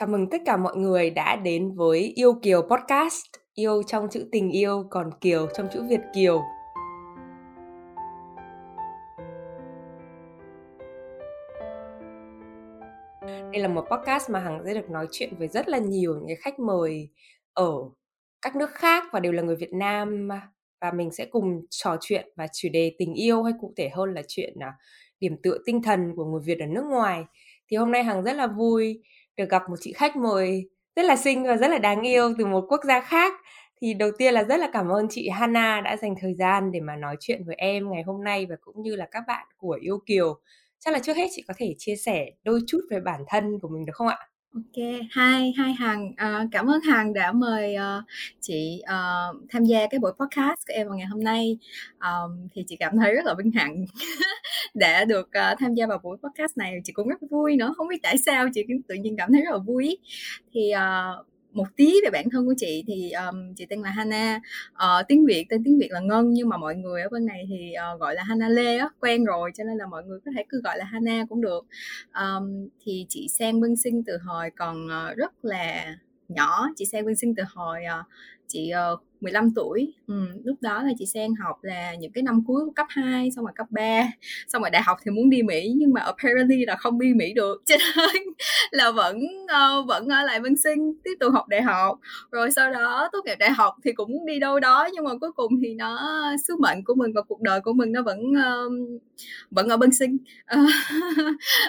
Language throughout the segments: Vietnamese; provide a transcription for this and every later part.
Chào mừng tất cả mọi người đã đến với Yêu Kiều Podcast. Yêu trong chữ tình yêu, còn Kiều trong chữ Việt Kiều. Đây là một podcast mà Hằng sẽ được nói chuyện với rất là nhiều những khách mời ở các nước khác và đều là người Việt Nam và mình sẽ cùng trò chuyện và chủ đề tình yêu hay cụ thể hơn là chuyện à, điểm tựa tinh thần của người Việt ở nước ngoài. Thì hôm nay Hằng rất là vui được gặp một chị khách mời rất là xinh và rất là đáng yêu từ một quốc gia khác. Thì đầu tiên là rất là cảm ơn chị Hana đã dành thời gian để mà nói chuyện với em ngày hôm nay và cũng như là các bạn của Yêu Kiều. Chắc là trước hết chị có thể chia sẻ đôi chút về bản thân của mình được không ạ? Ok, hai hai Hằng, à, cảm ơn Hằng đã mời uh, chị uh, tham gia cái buổi podcast của em vào ngày hôm nay. Um, thì chị cảm thấy rất là vinh hạnh đã được uh, tham gia vào buổi podcast này. Chị cũng rất vui nữa, không biết tại sao chị cũng tự nhiên cảm thấy rất là vui. Thì uh, một tí về bản thân của chị thì um, chị tên là Hana. Uh, tiếng Việt tên tiếng Việt là Ngân nhưng mà mọi người ở bên này thì uh, gọi là Hana Lê á quen rồi cho nên là mọi người có thể cứ gọi là Hana cũng được. Um, thì chị sang bên sinh từ hồi còn uh, rất là nhỏ chị sang bên sinh từ hồi uh, chị uh, 15 tuổi. Ừ, lúc đó là chị sang học là những cái năm cuối của cấp 2 xong rồi cấp 3 xong rồi đại học thì muốn đi Mỹ nhưng mà apparently là không đi Mỹ được. Cho nên là vẫn uh, vẫn ở lại Vân Sinh tiếp tục học đại học. Rồi sau đó tốt nghiệp đại học thì cũng muốn đi đâu đó nhưng mà cuối cùng thì nó sứ mệnh của mình và cuộc đời của mình nó vẫn uh, vẫn ở Vân Sinh uh,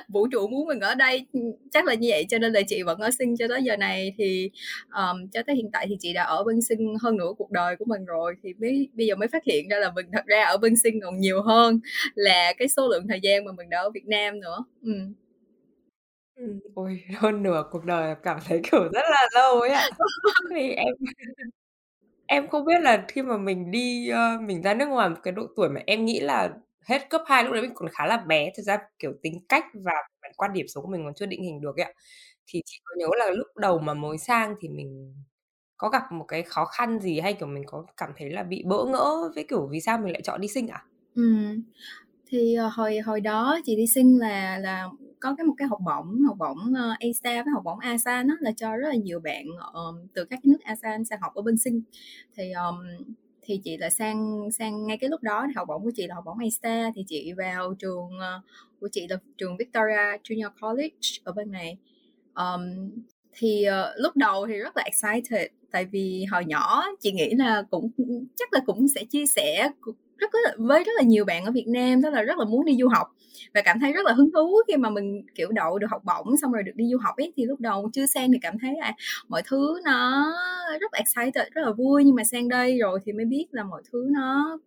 vũ trụ muốn mình ở đây chắc là như vậy cho nên là chị vẫn ở Sinh cho tới giờ này thì um, cho tới hiện tại thì chị đã ở Vân Sinh hơn nữa cuộc đời của mình rồi thì mới bây giờ mới phát hiện ra là mình thật ra ở bên sinh còn nhiều hơn là cái số lượng thời gian mà mình đã ở Việt Nam nữa. Ừ. Ừ, ôi hơn nửa cuộc đời cảm thấy kiểu rất là lâu ấy ạ. Thì em em không biết là khi mà mình đi uh, mình ra nước ngoài một cái độ tuổi mà em nghĩ là hết cấp 2 lúc đấy mình còn khá là bé thực ra kiểu tính cách và quan điểm sống của mình còn chưa định hình được ấy ạ. Thì chị có nhớ là lúc đầu mà mới sang thì mình có gặp một cái khó khăn gì hay kiểu mình có cảm thấy là bị bỡ ngỡ với kiểu vì sao mình lại chọn đi sinh à? Ừ. Thì ờ, hồi hồi đó chị đi sinh là là có cái một cái học bổng học bổng ờ, uh, ASA với học bổng ASAN nó là cho rất là nhiều bạn um, từ các cái nước ASEAN sang học ở bên sinh thì um, thì chị là sang sang ngay cái lúc đó thì học bổng của chị là học bổng ASTA thì chị vào trường uh, của chị là trường Victoria Junior College ở bên này um, thì uh, lúc đầu thì rất là excited tại vì hồi nhỏ chị nghĩ là cũng chắc là cũng sẽ chia sẻ rất là, với rất là nhiều bạn ở Việt Nam đó là rất là muốn đi du học và cảm thấy rất là hứng thú khi mà mình kiểu đậu được học bổng xong rồi được đi du học ấy thì lúc đầu chưa sang thì cảm thấy là mọi thứ nó rất là excited rất là vui. Nhưng mà sang đây rồi thì mới biết là mọi thứ nó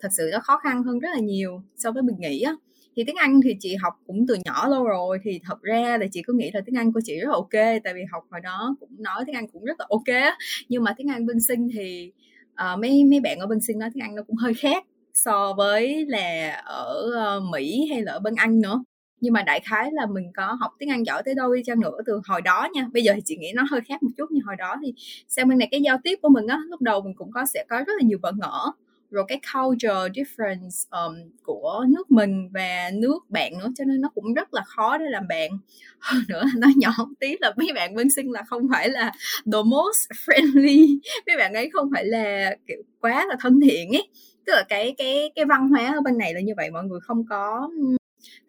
thật sự nó khó khăn hơn rất là nhiều so với mình nghĩ á thì tiếng Anh thì chị học cũng từ nhỏ lâu rồi thì thật ra là chị cứ nghĩ là tiếng Anh của chị rất là ok tại vì học hồi đó cũng nói tiếng Anh cũng rất là ok nhưng mà tiếng Anh bên sinh thì uh, mấy mấy bạn ở bên sinh nói tiếng Anh nó cũng hơi khác so với là ở ờ, Mỹ hay là ở bên Anh nữa. Nhưng mà đại khái là mình có học tiếng Anh giỏi tới đâu đi chăng nữa từ hồi đó nha. Bây giờ thì chị nghĩ nó hơi khác một chút nhưng hồi đó thì sang bên này cái giao tiếp của mình á lúc đầu mình cũng có sẽ có rất là nhiều bỡ ngỡ rồi cái culture difference um, của nước mình và nước bạn nữa cho nên nó cũng rất là khó để làm bạn. Hơn nữa nó nhỏ một tí là mấy bạn bên sinh là không phải là the most friendly. Mấy bạn ấy không phải là kiểu quá là thân thiện ấy. Tức là cái cái cái văn hóa ở bên này là như vậy mọi người không có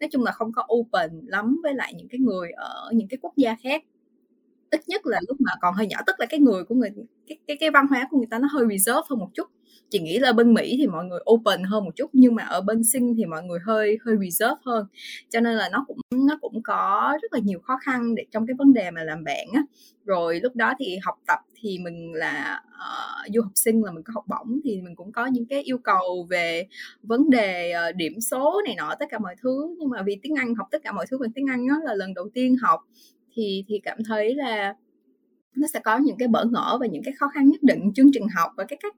nói chung là không có open lắm với lại những cái người ở những cái quốc gia khác. Ít nhất là lúc mà còn hơi nhỏ tức là cái người của người cái cái cái văn hóa của người ta nó hơi reserve hơn một chút chị nghĩ là bên Mỹ thì mọi người open hơn một chút nhưng mà ở bên sinh thì mọi người hơi hơi reserve hơn. Cho nên là nó cũng nó cũng có rất là nhiều khó khăn để trong cái vấn đề mà làm bạn á. Rồi lúc đó thì học tập thì mình là uh, du học sinh là mình có học bổng thì mình cũng có những cái yêu cầu về vấn đề uh, điểm số này nọ tất cả mọi thứ. Nhưng mà vì tiếng Anh học tất cả mọi thứ bằng tiếng Anh đó là lần đầu tiên học thì thì cảm thấy là nó sẽ có những cái bỡ ngỡ và những cái khó khăn nhất định chương trình học và cái cách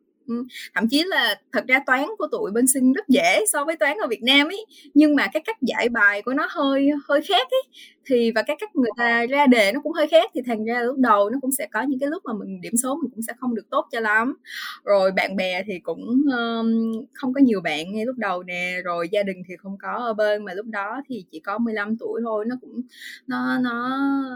thậm chí là thật ra toán của tụi bên sinh rất dễ so với toán ở Việt Nam ấy nhưng mà cái cách giải bài của nó hơi hơi khác ấy. Thì và cái cách người ta ra đề nó cũng hơi khác thì thành ra lúc đầu nó cũng sẽ có những cái lúc mà mình điểm số mình cũng sẽ không được tốt cho lắm. Rồi bạn bè thì cũng um, không có nhiều bạn ngay lúc đầu nè rồi gia đình thì không có ở bên mà lúc đó thì chỉ có 15 tuổi thôi. Nó cũng nó nó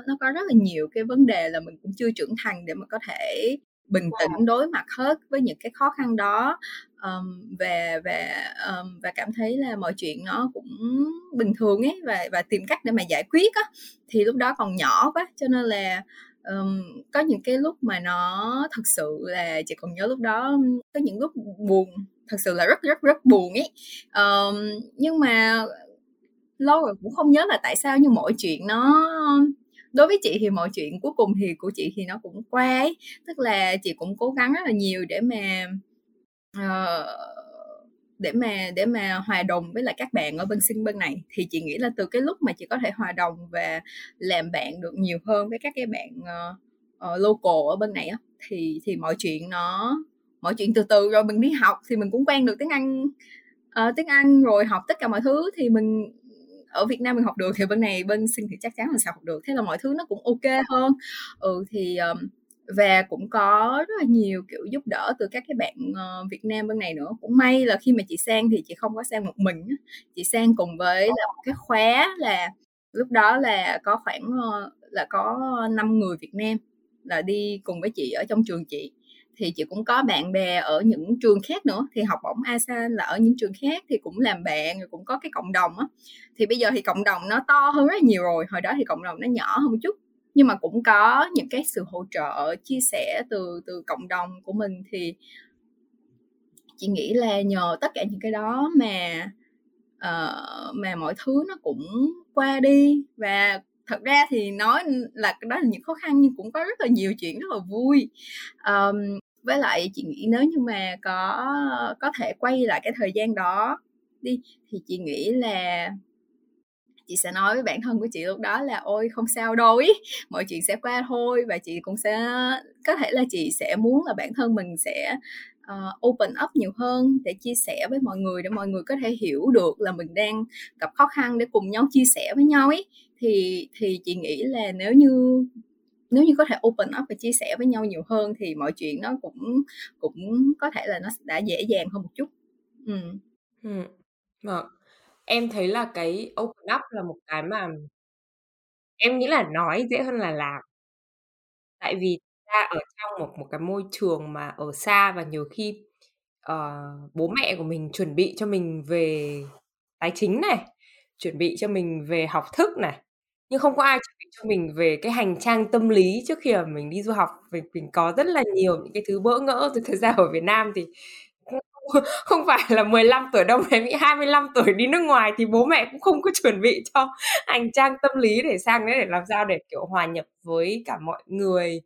nó có rất là nhiều cái vấn đề là mình cũng chưa trưởng thành để mà có thể bình tĩnh đối mặt hết với những cái khó khăn đó. Um, và và um, và cảm thấy là mọi chuyện nó cũng bình thường ấy và và tìm cách để mà giải quyết á thì lúc đó còn nhỏ quá cho nên là um, có những cái lúc mà nó thật sự là chị còn nhớ lúc đó có những lúc buồn thật sự là rất rất rất buồn ấy. Um, nhưng mà lâu rồi cũng không nhớ là tại sao nhưng mọi chuyện nó đối với chị thì mọi chuyện cuối cùng thì của chị thì nó cũng qua ấy. Tức là chị cũng cố gắng rất là nhiều để mà uh, để mà để mà hòa đồng với lại các bạn ở bên sinh bên này. Thì chị nghĩ là từ cái lúc mà chị có thể hòa đồng và làm bạn được nhiều hơn với các cái bạn uh, uh, local ở bên này á thì thì mọi chuyện nó mọi chuyện từ từ rồi mình đi học thì mình cũng quen được tiếng Anh uh, tiếng Anh rồi học tất cả mọi thứ thì mình ở Việt Nam mình học được thì bên này bên sinh thì chắc chắn là sẽ học được. Thế là mọi thứ nó cũng ok hơn. Ừ thì um, và cũng có rất là nhiều kiểu giúp đỡ từ các cái bạn uh, Việt Nam bên này nữa. Cũng may là khi mà chị sang thì chị không có sang một mình chị sang cùng với là một cái khóa là lúc đó là có khoảng uh, là có 5 người Việt Nam là đi cùng với chị ở trong trường chị thì chị cũng có bạn bè ở những trường khác nữa thì học bổng Asean là ở những trường khác thì cũng làm bạn rồi cũng có cái cộng đồng á. Thì bây giờ thì cộng đồng nó to hơn rất nhiều rồi hồi đó thì cộng đồng nó nhỏ hơn một chút. Nhưng mà cũng có những cái sự hỗ trợ chia sẻ từ từ cộng đồng của mình thì chị nghĩ là nhờ tất cả những cái đó mà uh, mà mọi thứ nó cũng qua đi. Và thật ra thì nói là đó là những khó khăn nhưng cũng có rất là nhiều chuyện rất là vui. Um, với lại chị nghĩ nếu như mà có có thể quay lại cái thời gian đó đi thì chị nghĩ là chị sẽ nói với bản thân của chị lúc đó là ôi không sao đâu ý mọi chuyện sẽ qua thôi. Và chị cũng sẽ có thể là chị sẽ muốn là bản thân mình sẽ uh, open up nhiều hơn để chia sẻ với mọi người để mọi người có thể hiểu được là mình đang gặp khó khăn để cùng nhau chia sẻ với nhau ấy thì thì chị nghĩ là nếu như nếu như có thể open up và chia sẻ với nhau nhiều hơn thì mọi chuyện nó cũng cũng có thể là nó đã dễ dàng hơn một chút ừ. Ừ. Vâng. Em thấy là cái open up là một cái mà em nghĩ là nói dễ hơn là làm. Tại vì ta ở trong một một cái môi trường mà ở xa và nhiều khi uh, bố mẹ của mình chuẩn bị cho mình về tài chính này, chuẩn bị cho mình về học thức này, nhưng không có ai chuẩn bị cho mình về cái hành trang tâm lý trước khi mà mình đi du học. Mình mình có rất là nhiều những cái thứ bỡ ngỡ từ thời ra ở Việt Nam thì không phải là 15 tuổi đâu mà nghĩ 25 tuổi đi nước ngoài thì bố mẹ cũng không có chuẩn bị cho hành trang tâm lý để sang đấy để làm sao để kiểu hòa nhập với cả mọi người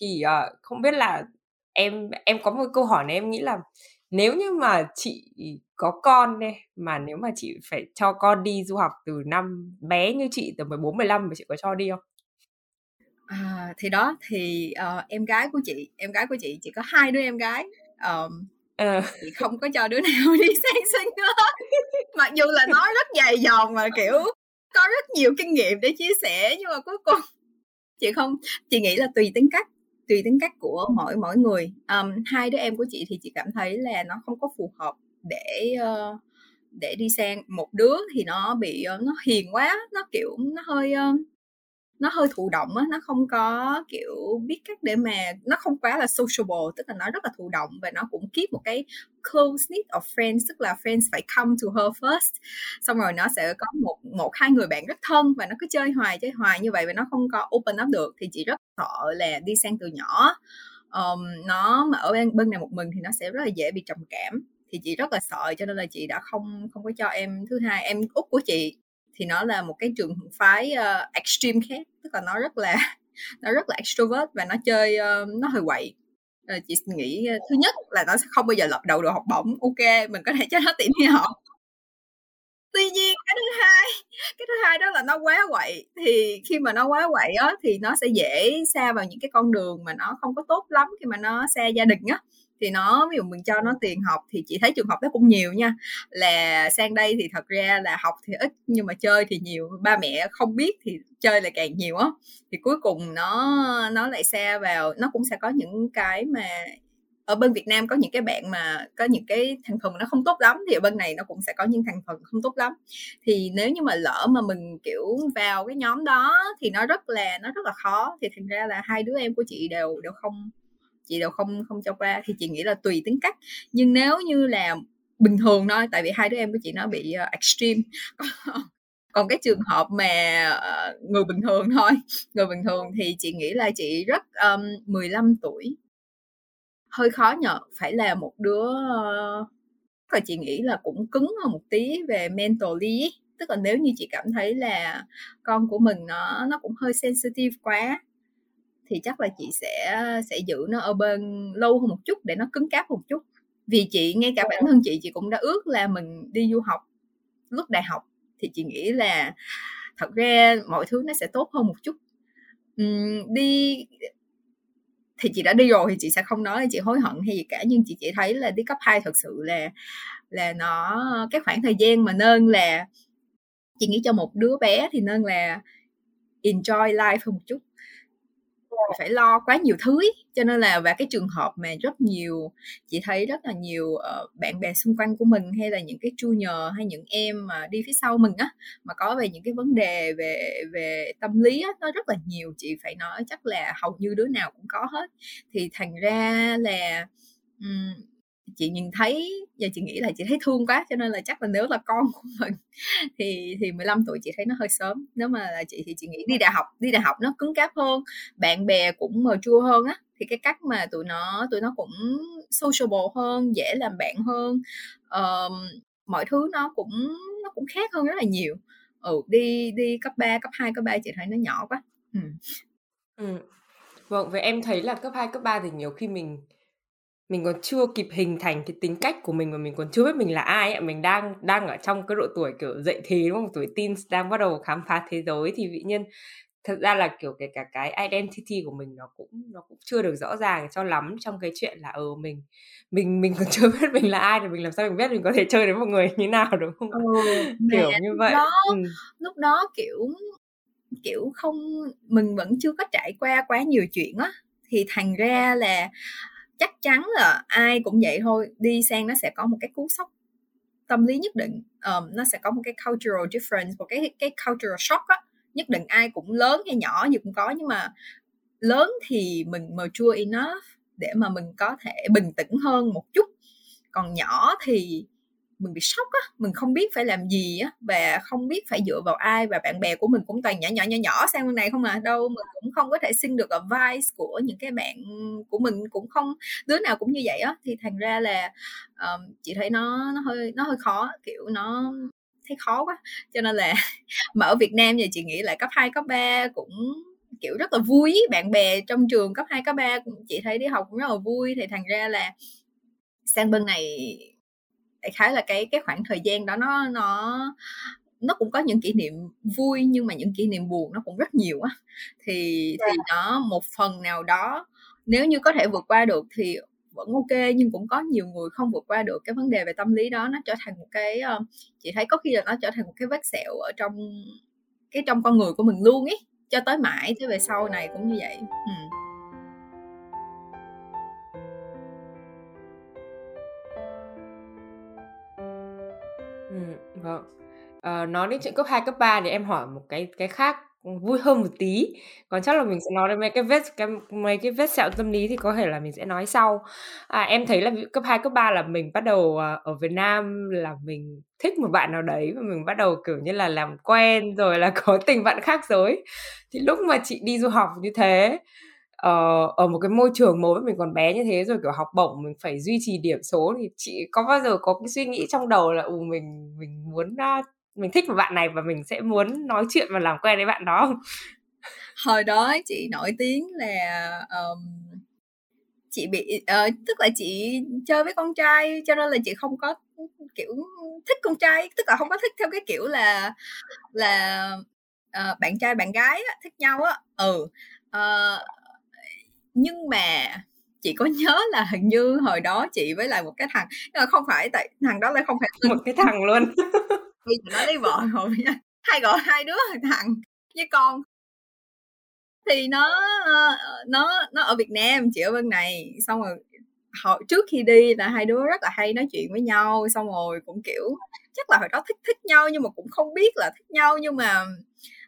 thì uh, không biết là em em có một câu hỏi này em nghĩ là nếu như mà chị có con đây mà nếu mà chị phải cho con đi du học từ năm bé như chị từ 14 15 mà chị có cho đi không? À, thì đó thì uh, em gái của chị em gái của chị chỉ có hai đứa em gái um, ờ. chị không có cho đứa nào đi sang sinh nữa mặc dù là nói rất dài dòng mà kiểu có rất nhiều kinh nghiệm để chia sẻ nhưng mà cuối cùng chị không chị nghĩ là tùy tính cách tùy tính cách của mỗi mỗi người um, hai đứa em của chị thì chị cảm thấy là nó không có phù hợp để uh, để đi sang một đứa thì nó bị uh, nó hiền quá nó kiểu nó hơi uh, nó hơi thụ động á nó không có kiểu biết cách để mà nó không quá là sociable tức là nó rất là thụ động và nó cũng keep một cái close knit of friends tức là friends phải come to her first. Xong rồi nó sẽ có một một hai người bạn rất thân và nó cứ chơi hoài chơi hoài như vậy và nó không có open up được. Thì chị rất sợ là đi sang từ nhỏ um, nó mà ở bên bên này một mình thì nó sẽ rất là dễ bị trầm cảm thì chị rất là sợ cho nên là chị đã không không có cho em. Thứ hai em út của chị thì nó là một cái trường phái uh, extreme khác tức là nó rất là nó rất là extrovert và nó chơi uh, nó hơi quậy. Uh, chị nghĩ uh, thứ nhất là nó sẽ không bao giờ lật đầu được học bổng ok mình có thể cho nó tiện đi học. Tuy nhiên cái thứ hai cái thứ hai đó là nó quá quậy thì khi mà nó quá quậy á thì nó sẽ dễ xa vào những cái con đường mà nó không có tốt lắm khi mà nó xa gia đình á thì nó, ví dụ mình cho nó tiền học thì chị thấy trường học đó cũng nhiều nha. Là sang đây thì thật ra là học thì ít nhưng mà chơi thì nhiều. Ba mẹ không biết thì chơi lại càng nhiều á. Thì cuối cùng nó nó lại xa vào, nó cũng sẽ có những cái mà ở bên Việt Nam có những cái bạn mà có những cái thành phần nó không tốt lắm thì ở bên này nó cũng sẽ có những thành phần không tốt lắm. Thì nếu như mà lỡ mà mình, kiểu, vào cái nhóm đó thì nó rất là, nó rất là khó. Thì thành ra là hai đứa em của chị đều đều không chị đều không không cho qua thì chị nghĩ là tùy tính cách. Nhưng nếu như là bình thường thôi tại vì hai đứa em của chị nó bị uh, extreme. Còn cái trường hợp mà uh, người bình thường thôi người bình thường thì chị nghĩ là chị rất um, 15 tuổi. Hơi khó nhờ phải là một đứa uh, và chị nghĩ là cũng cứng hơn một tí về mentally tức là nếu như chị cảm thấy là con của mình nó nó cũng hơi sensitive quá thì chắc là chị sẽ sẽ giữ nó ở bên lâu hơn một chút để nó cứng cáp một chút. Vì chị ngay cả bản thân chị chị cũng đã ước là mình đi du học lúc đại học thì chị nghĩ là thật ra mọi thứ nó sẽ tốt hơn một chút. Uhm, đi thì chị đã đi rồi thì chị sẽ không nói là chị hối hận hay gì cả nhưng chị chỉ thấy là đi cấp 2 thật sự là là nó cái khoảng thời gian mà nên là chị nghĩ cho một đứa bé thì nên là enjoy life hơn một chút phải lo quá nhiều thứ ý. cho nên là và cái trường hợp mà rất nhiều chị thấy rất là nhiều uh, bạn bè xung quanh của mình hay là những cái junior hay những em mà đi phía sau mình á mà có về những cái vấn đề về về tâm lý á nó rất là nhiều chị phải nói chắc là hầu như đứa nào cũng có hết thì thành ra là um, chị nhìn thấy và chị nghĩ là chị thấy thương quá cho nên là chắc là nếu là con của mình thì thì 15 tuổi chị thấy nó hơi sớm nếu mà là chị thì chị nghĩ đi đại học đi đại học nó cứng cáp hơn bạn bè cũng mờ chua hơn á thì cái cách mà tụi nó tụi nó cũng sociable hơn dễ làm bạn hơn uh, mọi thứ nó cũng nó cũng khác hơn rất là nhiều ừ đi đi cấp 3, cấp 2, cấp 3 chị thấy nó nhỏ quá ừ. Ừ. Vâng, vậy em thấy là cấp 2, cấp 3 thì nhiều khi mình mình còn chưa kịp hình thành cái tính cách của mình và mình còn chưa biết mình là ai ạ mình đang đang ở trong cái độ tuổi kiểu dậy thì đúng không? Tuổi teen đang bắt đầu khám phá thế giới thì tự nhiên thật ra là kiểu cái cả cái identity của mình nó cũng nó cũng chưa được rõ ràng cho lắm trong cái chuyện là ờ mình mình mình còn chưa biết mình là ai thì mình làm sao mình biết mình có thể chơi đến một người như nào đúng không? Ừ, kiểu như vậy. đó, ừ. lúc đó kiểu kiểu không mình vẫn chưa có trải qua quá nhiều chuyện á. Thì thành ra là chắc chắn là ai cũng vậy thôi. Đi sang nó sẽ có một cái cú sốc tâm lý nhất định. Um, nó sẽ có một cái cultural difference một cái cái cultural shock á. Nhất định ai cũng lớn hay nhỏ gì cũng có nhưng mà lớn thì mình mature enough để mà mình có thể bình tĩnh hơn một chút. Còn nhỏ thì mình bị sốc á mình không biết phải làm gì á và không biết phải dựa vào ai và bạn bè của mình cũng toàn nhỏ nhỏ nhỏ nhỏ sang bên này không à. Đâu mình cũng không có thể xin được advice của những cái bạn của mình cũng không đứa nào cũng như vậy á. Thì thành ra là um, chị thấy nó nó hơi nó hơi khó kiểu nó thấy khó quá. Cho nên là mà ở Việt Nam thì chị nghĩ là cấp 2, cấp 3 cũng kiểu rất là vui. Bạn bè trong trường cấp 2, cấp 3 chị thấy đi học cũng rất là vui. Thì thành ra là sang bên này đại khái là cái cái khoảng thời gian đó nó nó nó cũng có những kỷ niệm vui nhưng mà những kỷ niệm buồn nó cũng rất nhiều á thì yeah. thì dạ. nó một phần nào đó nếu như có thể vượt qua được thì vẫn ok nhưng cũng có nhiều người không vượt qua được cái vấn đề về tâm lý đó nó trở thành một cái uh, chị thấy có khi là nó trở thành một cái vết sẹo ở trong cái trong con người của mình luôn ấy cho tới mãi thế về sau này cũng như vậy ừ. Vâng. À, nói đến chuyện cấp 2, cấp 3 thì em hỏi một cái cái khác, vui hơn một tí, còn chắc là mình sẽ nói đến mấy cái vết cái mấy cái vết sẹo tâm lý thì có thể là mình sẽ nói sau. À, em thấy là cấp 2, cấp 3 là mình bắt đầu, à, ở Việt Nam là mình thích một bạn nào đấy và mình bắt đầu, kiểu như là, làm quen rồi là có tình bạn khác giới. Thì lúc mà chị đi du học như thế uh, ở một cái môi trường mới mình còn bé như thế rồi kiểu học bổng mình phải duy trì điểm số thì chị có bao giờ có cái suy nghĩ trong đầu là ừ mình mình muốn uh, mình thích một bạn này và mình sẽ muốn nói chuyện và làm quen với bạn đó không? Hồi đó chị nổi tiếng là um, chị bị uh, tức là chị chơi với con trai cho nên là chị không có kiểu thích con trai tức là không có thích theo cái kiểu là là uh, bạn trai bạn gái á, thích nhau á ừ uh, nhưng mà chị có nhớ là hình như hồi đó chị với lại một cái thằng nhưng mà không phải tại thằng đó lại không phải một cái thằng luôn. Vì nó lấy vợ rồi hay gọi hai đứa thằng với con. Thì nó ờ, nó nó ở Việt Nam chị ở bên này. Xong rồi hồi trước khi đi là hai đứa rất là hay nói chuyện với nhau xong rồi cũng kiểu chắc là hồi đó thích thích nhau nhưng mà cũng không biết là thích nhau. Nhưng mà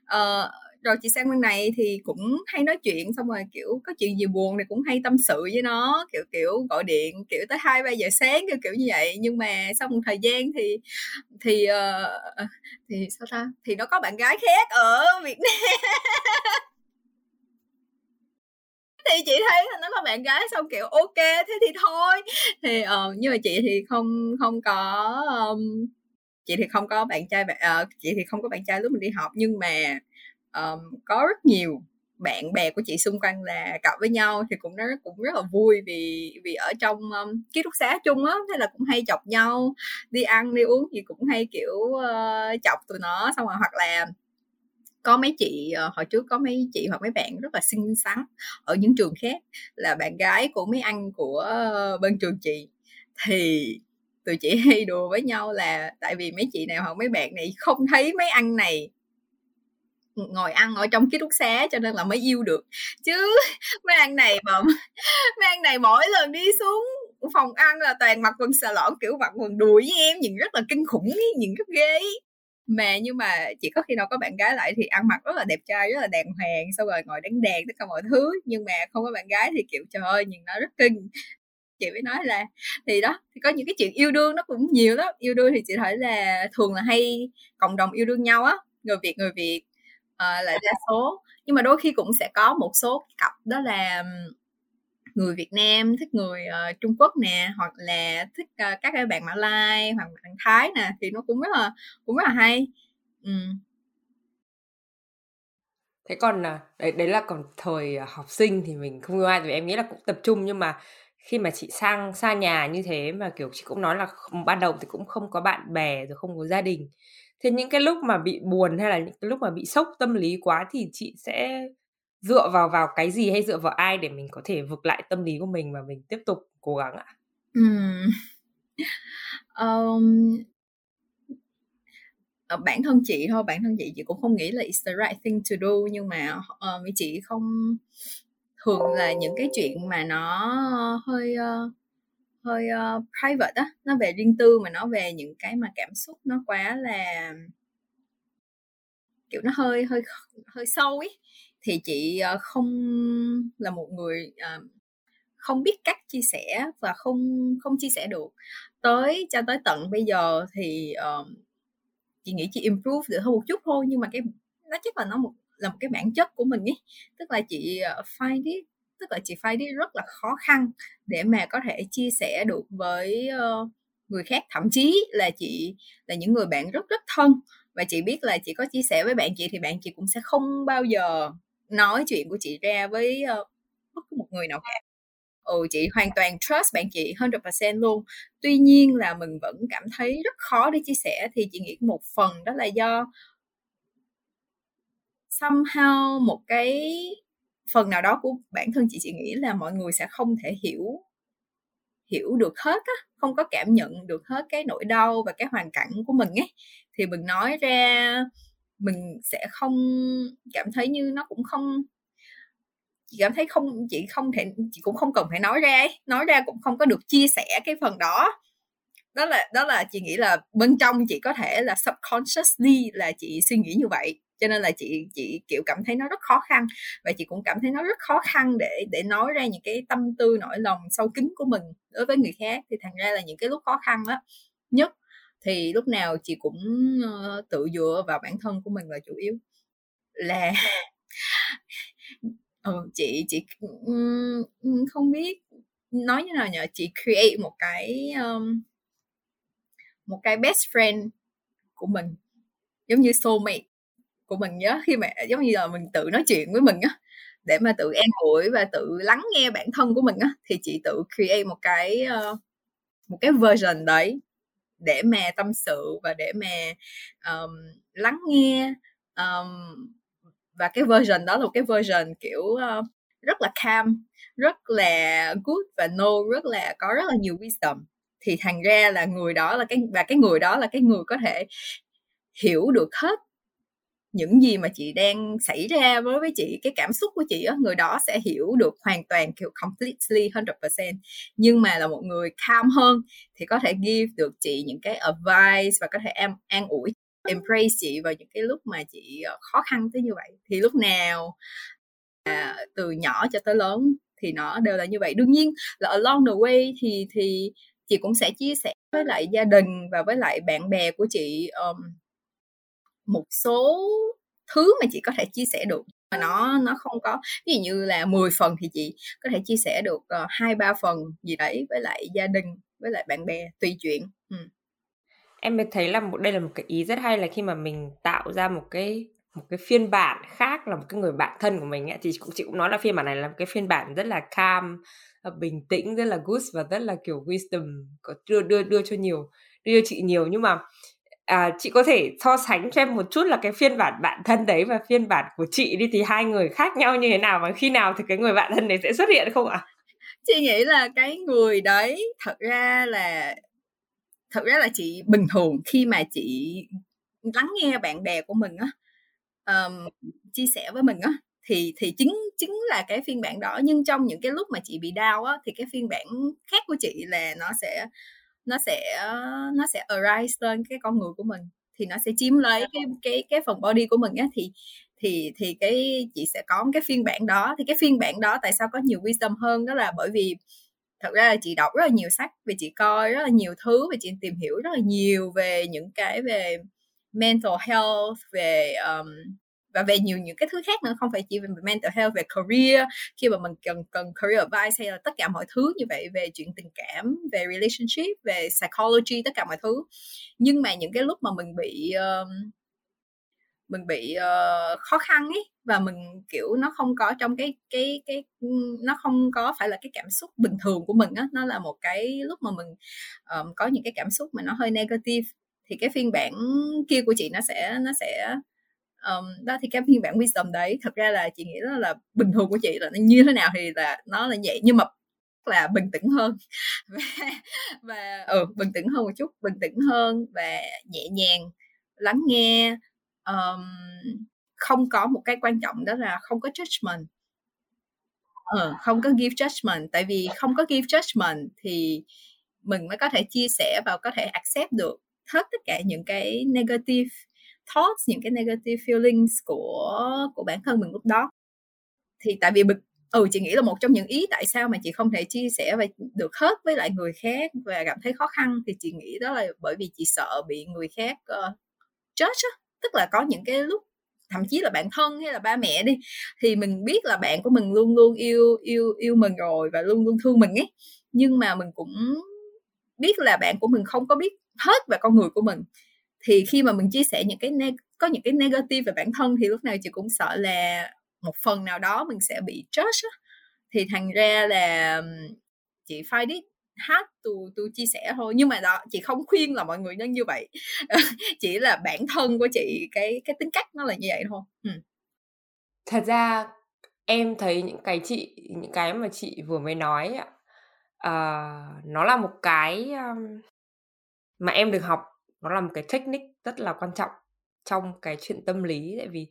uh, rồi chị sang bên này thì cũng hay nói chuyện xong rồi kiểu có chuyện gì buồn thì cũng hay tâm sự với nó kiểu kiểu gọi điện kiểu tới hai ba giờ sáng kiểu kiểu như vậy. Nhưng mà sau một thời gian thì thì uh, thì sao ta? Thì nó có bạn gái khác ở Việt Nam. Thì chị thấy là nó có bạn gái xong kiểu ok thế thì thôi. Thì uh, nhưng mà chị thì không không có um, chị thì không có bạn trai bạn uh, chị thì không có bạn trai lúc mình đi học. Nhưng mà um, có rất nhiều bạn bè của chị xung quanh là cặp với nhau thì cũng nó cũng rất là vui vì vì ở trong um, ký túc xá chung á thế là cũng hay chọc nhau đi ăn đi uống thì cũng hay kiểu uh, chọc tụi nó. Xong rồi hoặc là có mấy chị uh, hồi trước có mấy chị hoặc mấy bạn rất là xinh xắn ở những trường khác là bạn gái của mấy anh của uh, bên trường chị. Thì tụi chị hay đùa với nhau là tại vì mấy chị nào hoặc mấy bạn này không thấy mấy anh này ngồi ăn ở trong ký túc xá cho nên là mới yêu được. Chứ mấy anh này mà mấy anh này mỗi lần đi xuống phòng ăn là toàn mặc quần xà lọn kiểu mặc quần đùi với em nhìn rất là kinh khủng ý, nhìn rất ghê mà nhưng mà chỉ có khi nào có bạn gái lại thì ăn mặc rất là đẹp trai rất là đàng hoàng xong rồi ngồi đánh đàn tất cả mọi thứ. Nhưng mà không có bạn gái thì kiểu trời ơi nhìn nó rất kinh. Chị mới nói là thì đó thì có những cái chuyện yêu đương nó cũng nhiều lắm. Yêu đương thì chị thấy là thường là hay cộng đồng yêu đương nhau á. Người việt người việt Ờ, lại là đa số. Nhưng mà đôi khi cũng sẽ có một số cặp đó là người Việt Nam thích người uh, Trung Quốc nè hoặc là thích uh, các cái bạn Mã Lai hoặc bạn Thái nè thì nó cũng rất là cũng rất là hay. Ừ. thế còn à, đấy đấy là còn thời à, học sinh thì mình không yêu ai thì em nghĩ là cũng tập trung nhưng mà khi mà chị sang xa nhà như thế mà kiểu chị cũng nói là ban đầu thì cũng không có bạn bè rồi không có gia đình thế những cái lúc mà bị buồn hay là những cái lúc mà bị sốc tâm lý quá thì chị sẽ dựa vào vào cái gì hay dựa vào ai để mình có thể vực lại tâm lý của mình và mình tiếp tục cố gắng ạ? Um, um, bản thân chị thôi bản thân chị chị cũng không nghĩ là it's the right thing to do nhưng mà uh, chị không thường là những cái chuyện mà nó hơi uh, hơi uh, private á nó về riêng tư mà nó về những cái mà cảm xúc nó quá là kiểu nó hơi hơi hơi sâu ấy thì chị uh, không là một người uh, không biết cách chia sẻ và không không chia sẻ được. Tới cho tới tận bây giờ thì uh, chị nghĩ chị improve được hơn một chút thôi nhưng mà cái nó chắc là nó một là một cái bản chất của mình ấy. Tức là chị uh, find it tức là chị phải đi rất là khó khăn để mà có thể chia sẻ được với uh, người khác. Thậm chí là chị là những người bạn rất rất thân. Và chị biết là chị có chia sẻ với bạn chị thì bạn chị cũng sẽ không bao giờ nói chuyện của chị ra với uh, bất cứ một người nào khác. Ừ chị hoàn toàn trust bạn chị 100% luôn. Tuy nhiên là mình vẫn cảm thấy rất khó để chia sẻ thì chị nghĩ một phần đó là do somehow một cái phần nào đó của bản thân chị chị nghĩ là mọi người sẽ không thể hiểu hiểu được hết á, không có cảm nhận được hết cái nỗi đau và cái hoàn cảnh của mình ấy thì mình nói ra, mình sẽ không cảm thấy như nó cũng không, chị cảm thấy không, chị không thể, chị cũng không cần phải nói ra ấy. nói ra cũng không có được chia sẻ cái phần đó đó là đó là chị nghĩ là bên trong chị có thể là subconsciously là chị suy nghĩ như vậy cho nên là chị chị kiểu cảm thấy nó rất khó khăn và chị cũng cảm thấy nó rất khó khăn để để nói ra những cái tâm tư nỗi lòng sâu kín của mình đối với người khác. Thì thành ra là những cái lúc khó khăn đó nhất thì lúc nào chị cũng ờ, tự dựa vào bản thân của mình là chủ yếu. Là ừ, chị chị không biết nói như nào nhờ chị create một cái um, một cái best friend của mình giống như soulmate của mình nhớ khi mà giống như là mình tự nói chuyện với mình á để mà tự an ủi và tự lắng nghe bản thân của mình á thì chị tự create một cái ờ, một cái version đấy để mà tâm sự và để mà um, lắng nghe um, và cái version đó là một cái version kiểu uh, rất là calm rất là good và no rất là có rất là nhiều wisdom. Thì thành ra là người đó là cái và cái người đó là cái người có thể hiểu được hết những gì mà chị đang xảy ra với với chị cái cảm xúc của chị á người đó sẽ hiểu được hoàn toàn kiểu completely 100% nhưng mà là một người calm hơn thì có thể give được chị những cái advice và có thể em an ủi embrace chị vào những cái lúc mà chị ờ, khó khăn tới như vậy. Thì lúc nào à, từ nhỏ cho tới lớn thì nó đều là như vậy. Đương nhiên là along the way thì thì chị cũng sẽ chia sẻ với lại gia đình và với lại bạn bè của chị um, một số thứ mà chị có thể chia sẻ được mà nó nó không có ví dụ như là 10 phần thì chị có thể chia sẻ được ờ, hai uh, ba phần gì đấy với lại gia đình với lại bạn bè tùy chuyện ừ. em mới thấy là một đây là một cái ý rất hay là khi mà mình tạo ra một cái một cái phiên bản khác là một cái người bạn thân của mình ấy, thì cũng chị cũng nói là phiên bản này là một cái phiên bản rất là calm ờ, bình tĩnh rất là good và rất là kiểu wisdom có đưa đưa đưa cho nhiều đưa cho chị nhiều nhưng mà à, chị có thể so sánh cho em một chút là cái phiên bản bạn thân đấy và phiên bản của chị đi thì hai người khác nhau như thế nào và khi nào thì cái người bạn thân đấy sẽ xuất hiện không ạ? À? Chị nghĩ là cái người đấy thật ra là thật ra là chị bình thường khi mà chị lắng nghe bạn bè của mình á um, chia sẻ với mình á thì thì chính chính là cái phiên bản đó nhưng trong những cái lúc mà chị bị đau á thì cái phiên bản khác của chị là nó sẽ nó sẽ nó sẽ arise lên cái con người của mình thì nó sẽ chiếm lấy cái cái cái phần body của mình á. Thì thì thì cái chị sẽ có cái phiên bản đó. Thì cái phiên bản đó tại sao có nhiều wisdom hơn? Đó là bởi vì thật ra là chị đọc rất là nhiều sách vì chị coi rất là nhiều thứ và chị tìm hiểu rất là nhiều về những cái về mental health về um, và về nhiều những cái thứ khác nữa không phải chỉ về mental health về career. Khi mà mình cần cần career advice hay là tất cả mọi thứ như vậy về chuyện tình cảm về relationship về psychology tất cả mọi thứ. Nhưng mà những cái lúc mà mình bị uh, mình bị uh, khó khăn ấy và mình kiểu nó không có trong cái cái cái nó không có phải là cái cảm xúc bình thường của mình á nó là một cái lúc mà mình um, có những cái cảm xúc mà nó hơi negative thì cái phiên bản kia của chị nó sẽ nó sẽ um, đó thì cái phiên bản wisdom đấy thật ra là chị nghĩ đó là bình thường của chị là nó như thế nào thì là nó là vậy nhưng mà là bình tĩnh hơn. Và, và ừ, bình tĩnh hơn một chút bình tĩnh hơn và nhẹ nhàng lắng nghe. Um, không có một cái quan trọng đó là không có judgment. Ừ, không có give judgment tại vì không có give judgment thì mình mới có thể chia sẻ và có thể accept được hết tất cả những cái negative thoughts những cái negative feelings của của bản thân mình lúc đó. Thì tại vì bực ừ chị nghĩ là một trong những ý tại sao mà chị không thể chia sẻ và được hết với lại người khác và cảm thấy khó khăn thì chị nghĩ đó là bởi vì chị sợ bị người khác uh, judge á. Tức là có những cái lúc thậm chí là bạn thân hay là ba mẹ đi thì mình biết là bạn của mình luôn luôn yêu yêu yêu mình rồi và luôn luôn thương mình ấy. Nhưng mà mình cũng biết là bạn của mình không có biết hết về con người của mình thì khi mà mình chia sẻ những cái neg- có những cái negative về bản thân thì lúc nào chị cũng sợ là một phần nào đó mình sẽ bị judge á. thì thành ra là chị find it hard to to chia sẻ thôi nhưng mà đó chị không khuyên là mọi người nên như vậy chỉ là bản thân của chị cái cái tính cách nó là như vậy thôi ừ. thật ra em thấy những cái chị những cái mà chị vừa mới nói ạ uh, ờ, nó là một cái um, mà em được học nó là một cái technique rất là quan trọng trong cái chuyện tâm lý tại vì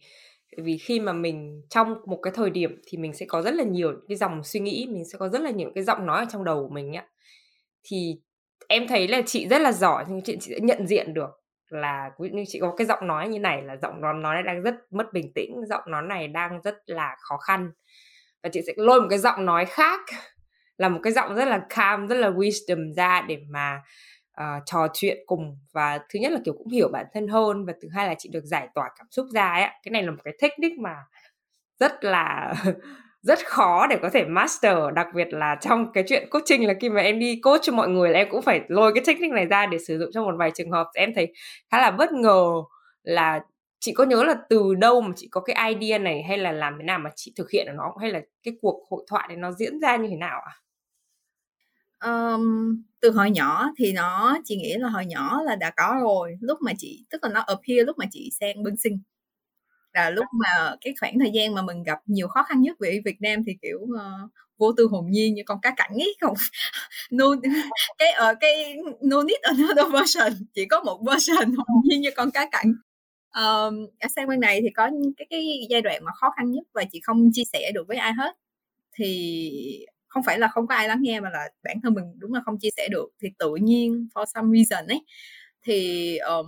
tại vì khi mà mình trong một cái thời điểm thì mình sẽ có rất là nhiều cái dòng suy nghĩ mình sẽ có rất là nhiều cái giọng nói ở trong đầu của mình ạ thì em thấy là chị rất là giỏi nhưng chị, chị sẽ nhận diện được là ví dụ như chị có cái giọng nói như này là giọng nói nói đang rất mất bình tĩnh giọng nói này đang rất là khó khăn. Và chị sẽ lôi một cái giọng nói khác là một cái giọng rất là calm rất là wisdom ra để mà uh, trò chuyện cùng và thứ nhất là kiểu cũng hiểu bản thân hơn và thứ hai là chị được giải tỏa cảm xúc ra ấy cái này là một cái technique mà rất là rất khó để có thể master đặc biệt là trong cái chuyện coaching là khi mà em đi coach cho mọi người là em cũng phải lôi cái technique này ra để sử dụng trong một vài trường hợp em thấy khá là bất ngờ là chị có nhớ là từ đâu mà chị có cái idea này hay là làm thế nào mà chị thực hiện được nó hay là cái cuộc hội thoại này nó diễn ra như thế nào à? Um, từ hồi nhỏ thì nó chị nghĩ là hồi nhỏ là đã có rồi. Lúc mà chị tức là nó appear lúc mà chị sang bên sinh là lúc mà cái khoảng thời gian mà mình gặp nhiều khó khăn nhất về Việt Nam thì kiểu uh, vô tư hồn nhiên như con cá cảnh ấy không? No cái ở uh, cái no need another version. Chỉ có một version hồn nhiên như con cá cảnh. Um, ở sang bên này thì có cái cái giai đoạn mà khó khăn nhất và chị không chia sẻ được với ai hết. Thì không phải là không có ai lắng nghe mà là bản thân mình đúng là không chia sẻ được. Thì tự nhiên for some reason ấy thì um,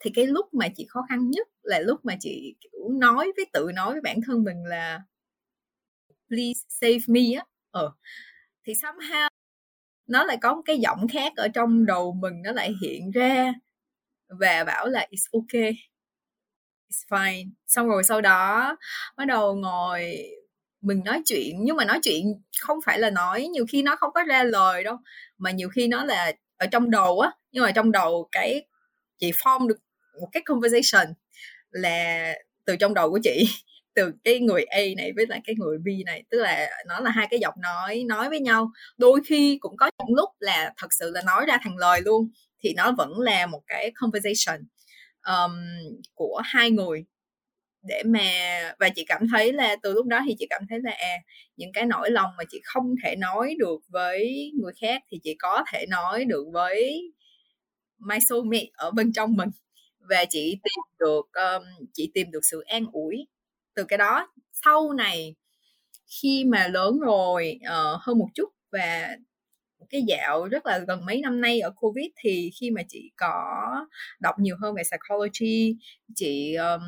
thì cái lúc mà chị khó khăn nhất là lúc mà chị kiểu nói với tự nói với bản thân mình là please save me á. Ờ. Thì somehow nó lại có một cái giọng khác ở trong đầu mình nó lại hiện ra và bảo là it's okay. It's fine. Xong rồi sau đó bắt đầu ngồi mình nói chuyện nhưng mà nói chuyện không phải là nói nhiều khi nó không có ra lời đâu mà nhiều khi nó là ở trong đầu á nhưng mà trong đầu cái chị form được một cái conversation là từ trong đầu của chị từ cái người A này với lại cái người B này tức là nó là hai cái giọng nói nói với nhau. Đôi khi cũng có những lúc là thật sự là nói ra thành lời luôn thì nó vẫn là một cái conversation um, của hai người để mà và chị cảm thấy là từ lúc đó thì chị cảm thấy là à những cái nỗi lòng mà chị không thể nói được với người khác thì chị có thể nói được với my soulmate ở bên trong mình. Và chị tìm được um, chị tìm được sự an ủi từ cái đó. Sau này khi mà lớn rồi uh, hơn một chút và cái dạo rất là gần mấy năm nay ở covid thì khi mà chị có đọc nhiều hơn về psychology chị um,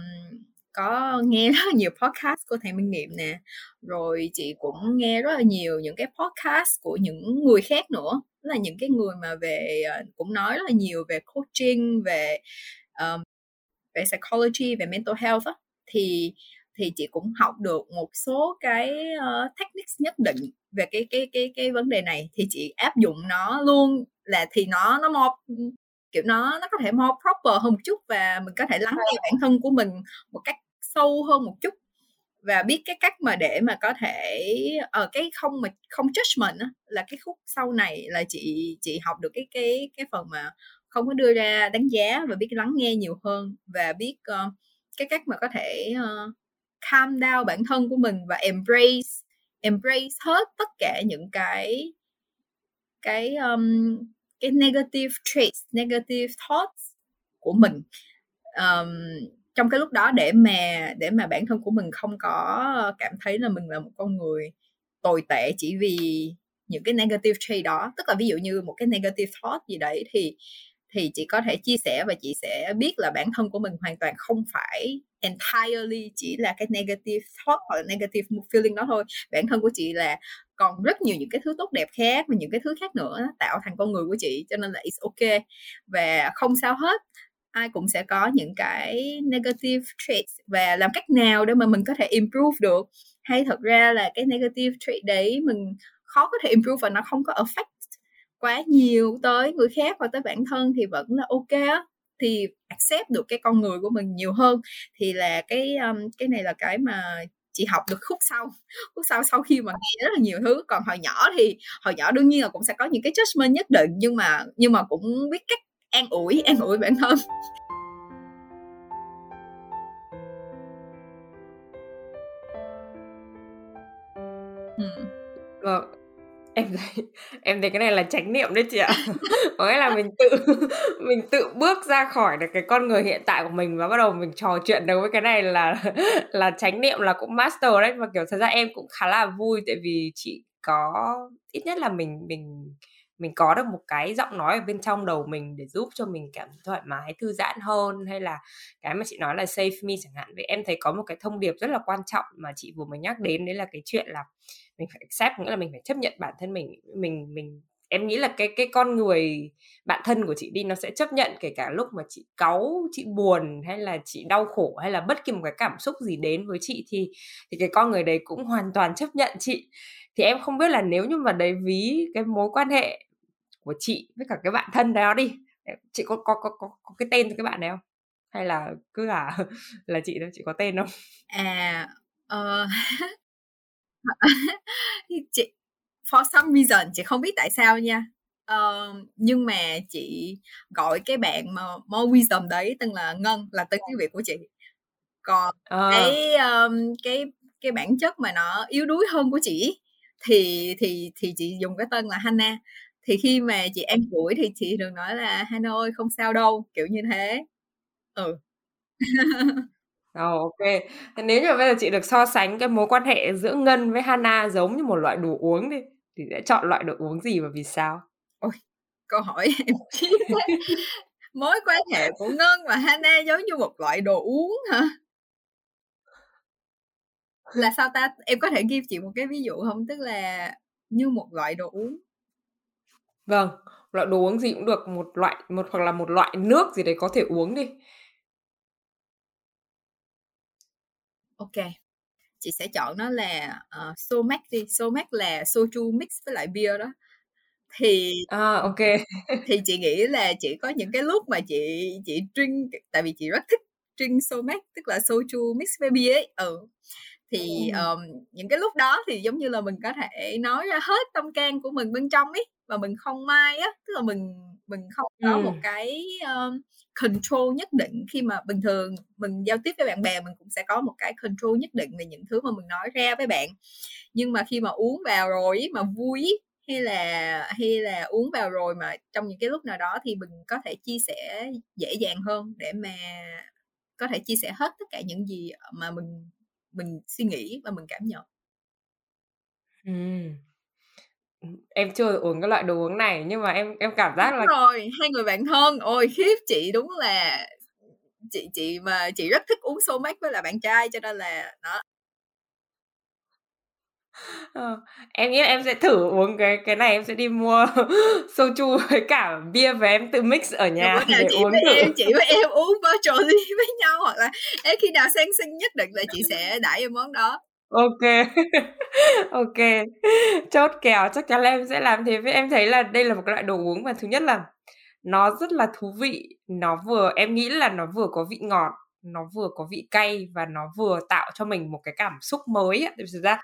có nghe rất là nhiều podcast của thầy Minh Niệm nè. Rồi chị cũng nghe rất là nhiều những cái podcast của những người khác nữa. Là những cái người mà về ờ, cũng nói rất là nhiều về coaching về um, về psychology về mental health á, thì thì chị cũng học được một số cái uh, techniques nhất định về cái cái cái cái vấn đề này. Thì chị áp dụng nó luôn là thì nó nó một kiểu nó nó có thể more proper hơn một chút và mình có thể lắng nghe bản thân của mình một cách sâu hơn một chút. Và biết cái cách mà để mà có thể ở uh, cái không mà không judgment á, là cái khúc sau này là chị chị học được cái cái cái phần mà không có đưa ra đánh giá và biết lắng nghe nhiều hơn và biết uh, cái cách mà có thể uh, calm down bản thân của mình và embrace embrace hết tất cả những cái cái um, cái negative traits negative thoughts của mình. Um, trong cái lúc đó để mà để mà bản thân của mình không có cảm thấy là mình là một con người tồi tệ chỉ vì những cái negative trait đó. Tức là ví dụ như một cái negative thought gì đấy thì thì chị có thể chia sẻ và chị sẽ biết là bản thân của mình hoàn toàn không phải entirely chỉ là cái negative thought hoặc là negative feeling đó thôi. Bản thân của chị là còn rất nhiều những cái thứ tốt đẹp khác và những cái thứ khác nữa tạo thành con người của chị cho nên là it's ok. Và không sao hết ai cũng sẽ có những cái negative traits và làm cách nào để mà mình có thể improve được. Hay thật ra là cái negative trait đấy mình khó có thể improve và nó không có affect quá nhiều tới người khác và tới bản thân thì vẫn là ok á. Thì accept được cái con người của mình nhiều hơn. Thì là cái um, cái này là cái mà chị học được khúc sau. Khúc sau sau khi mà nghe rất là nhiều thứ. Còn hồi nhỏ thì hồi nhỏ đương nhiên là cũng sẽ có những cái judgment nhất định nhưng mà nhưng mà cũng biết cách an ủi an ủi bản thân. Ừ. Vâng, Em thấy em thấy cái này là chánh niệm đấy chị ạ. Có nghĩa là mình tự mình tự bước ra khỏi được cái con người hiện tại của mình và bắt đầu mình trò chuyện được với cái này là là chánh niệm, là cũng master đấy. Và, kiểu, thật ra em cũng khá là vui tại vì chị có, ít nhất là mình mình mình có được một cái giọng nói ở bên trong đầu mình để giúp cho mình cảm thấy thoải mái, thư giãn hơn. Hay là cái mà chị nói là save me chẳng hạn. Vậy em thấy có một cái thông điệp rất là quan trọng mà chị vừa mới nhắc đến, đấy là cái chuyện là mình phải accept nghĩa là mình phải chấp nhận bản thân mình mình mình em nghĩ là cái cái con người bạn thân của chị đi nó sẽ chấp nhận kể cả lúc mà chị cáu chị buồn hay là chị đau khổ hay là bất kỳ một cái cảm xúc gì đến với chị thì thì cái con người đấy cũng hoàn toàn chấp nhận chị. Thì em không biết là nếu như mà đấy ví cái mối quan hệ của chị với cả cái bạn thân đó đi chị có có có có, có cái tên cho cái bạn này không? Hay là cứ là là chị đâu chị có tên không? À uh, chị for some reason chị không biết tại sao nha. Uh, nhưng mà chị gọi cái bạn mà more wisdom đấy tên là ngân là tên tiếng việt của chị. Còn Ờ. cái um, cái cái bản chất mà nó yếu đuối hơn của chị thì thì thì chị dùng cái tên là Hannah thì khi mà chị an ủi thì chị đừng nói là Hannah ơi không sao đâu kiểu như thế. Ừ Ờ, OK. Thế nếu như bây giờ chị được so sánh cái mối quan hệ giữa Ngân với Hannah giống như một loại đồ uống đi, thì sẽ chọn loại đồ uống gì và vì sao? Ôi, câu hỏi em. Mối quan hệ của Ngân và Hannah giống như một loại đồ uống hả? Là sao ta? Em có thể give chị một cái ví dụ không? Tức là như một loại đồ uống. Vâng, loại đồ uống gì cũng được, một loại một hoặc là một loại nước gì đấy có thể uống đi. OK. Chị sẽ chọn nó là uh, Somac đi. Somac là soju mix với lại beer đó. Thì À, OK. thì chị nghĩ là chỉ có những cái lúc mà chị chị drink tại vì chị rất thích drink Somac tức là soju mix với bia ấy. Ừ thì um, những cái lúc đó thì giống như là mình có thể nói ra hết tâm can của mình bên trong ấy và mình không mai á tức là mình mình không có ừ. một cái um, control nhất định khi mà bình thường mình giao tiếp với bạn bè mình cũng sẽ có một cái control nhất định về những thứ mà mình nói ra với bạn. Nhưng mà khi mà uống vào rồi mà vui hay là hay là uống vào rồi mà trong những cái lúc nào đó thì mình có thể chia sẻ dễ dàng hơn để mà có thể chia sẻ hết tất cả những gì mà mình mình suy nghĩ và mình cảm nhận. Em chưa uống cái loại đồ uống này nhưng mà em em cảm giác đúng là rồi hai người bạn thân. Ôi khiếp chị đúng là chị chị mà chị rất thích uống Somac với là bạn trai cho nên là đó. Ờ, em nghĩ là em sẽ thử uống cái cái này em sẽ đi mua soju với cả bia và em tự mix ở nhà để chị uống với thử. em chị với em uống virtually với nhau hoặc là Ê, khi nào sang sinh nhất định là chị sẽ đãi em món đó Ok, ok, chốt kèo chắc chắn là em sẽ làm thế. Với em thấy là đây là một cái loại đồ uống mà thứ nhất là nó rất là thú vị, nó vừa em nghĩ là nó vừa có vị ngọt, nó vừa có vị cay và nó vừa tạo cho mình một cái cảm xúc mới. Thực ra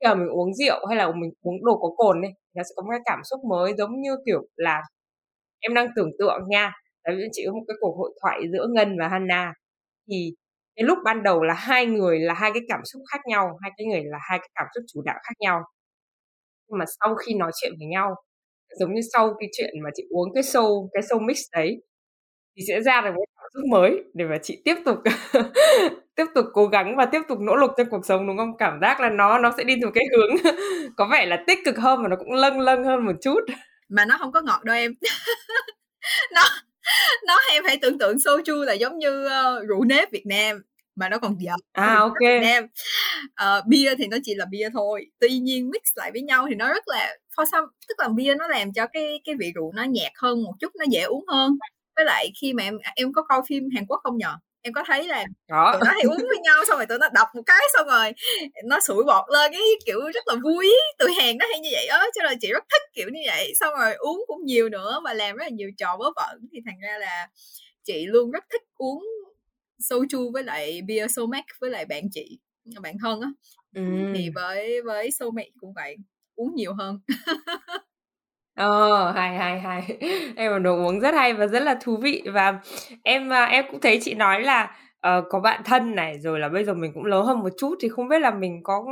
khi mà mình uống rượu hay là mình uống đồ có cồn đi, nó sẽ có một cái cảm xúc mới giống như kiểu là em đang tưởng tượng nha, tại vì chị có một cái cuộc hội thoại giữa Ngân và Hannah. Thì cái lúc ban đầu là hai người là hai cái cảm xúc khác nhau, hai cái người là hai cái cảm xúc chủ đạo khác nhau. Nhưng mà sau khi nói chuyện với nhau, giống như sau cái chuyện mà chị uống cái show cái show mix đấy thì sẽ ra được một cảm xúc mới để mà chị tiếp tục tiếp tục cố gắng và tiếp tục nỗ lực trong cuộc sống đúng không? Cảm giác là nó nó sẽ đi theo cái hướng có vẻ là tích cực hơn và nó cũng lâng lâng hơn một chút. Mà nó không có ngọt đâu em. nó nó em hãy tưởng tượng soju là giống như uh, rượu nếp Việt Nam mà nó còn giật à ok. Việt Nam. Uh, bia thì nó chỉ là bia thôi tuy nhiên mix lại với nhau thì nó rất là for some tức là bia nó làm cho cái cái vị rượu nó nhạt hơn một chút nó dễ uống hơn. Với lại khi mà em em có coi phim Hàn Quốc không nhờ em có thấy là Đó. tụi nó hay uống với nhau xong rồi tụi nó đập một cái xong rồi nó sủi bọt lên cái kiểu rất là vui. Tụi hàng nó hay như vậy á cho nên chị rất thích kiểu như vậy. Xong rồi uống cũng nhiều nữa và làm rất là nhiều trò vớ vẩn. Thì thành ra là chị luôn rất thích uống soju với lại beer somac với lại bạn chị bạn thân á. Ừ. thì với với somac cũng vậy uống nhiều hơn Ờ, hay hay hay. Em là đồ uống rất hay và rất là thú vị và em à, em cũng thấy chị nói là uh, có bạn thân này rồi là bây giờ mình cũng lớn hơn một chút thì không biết là mình có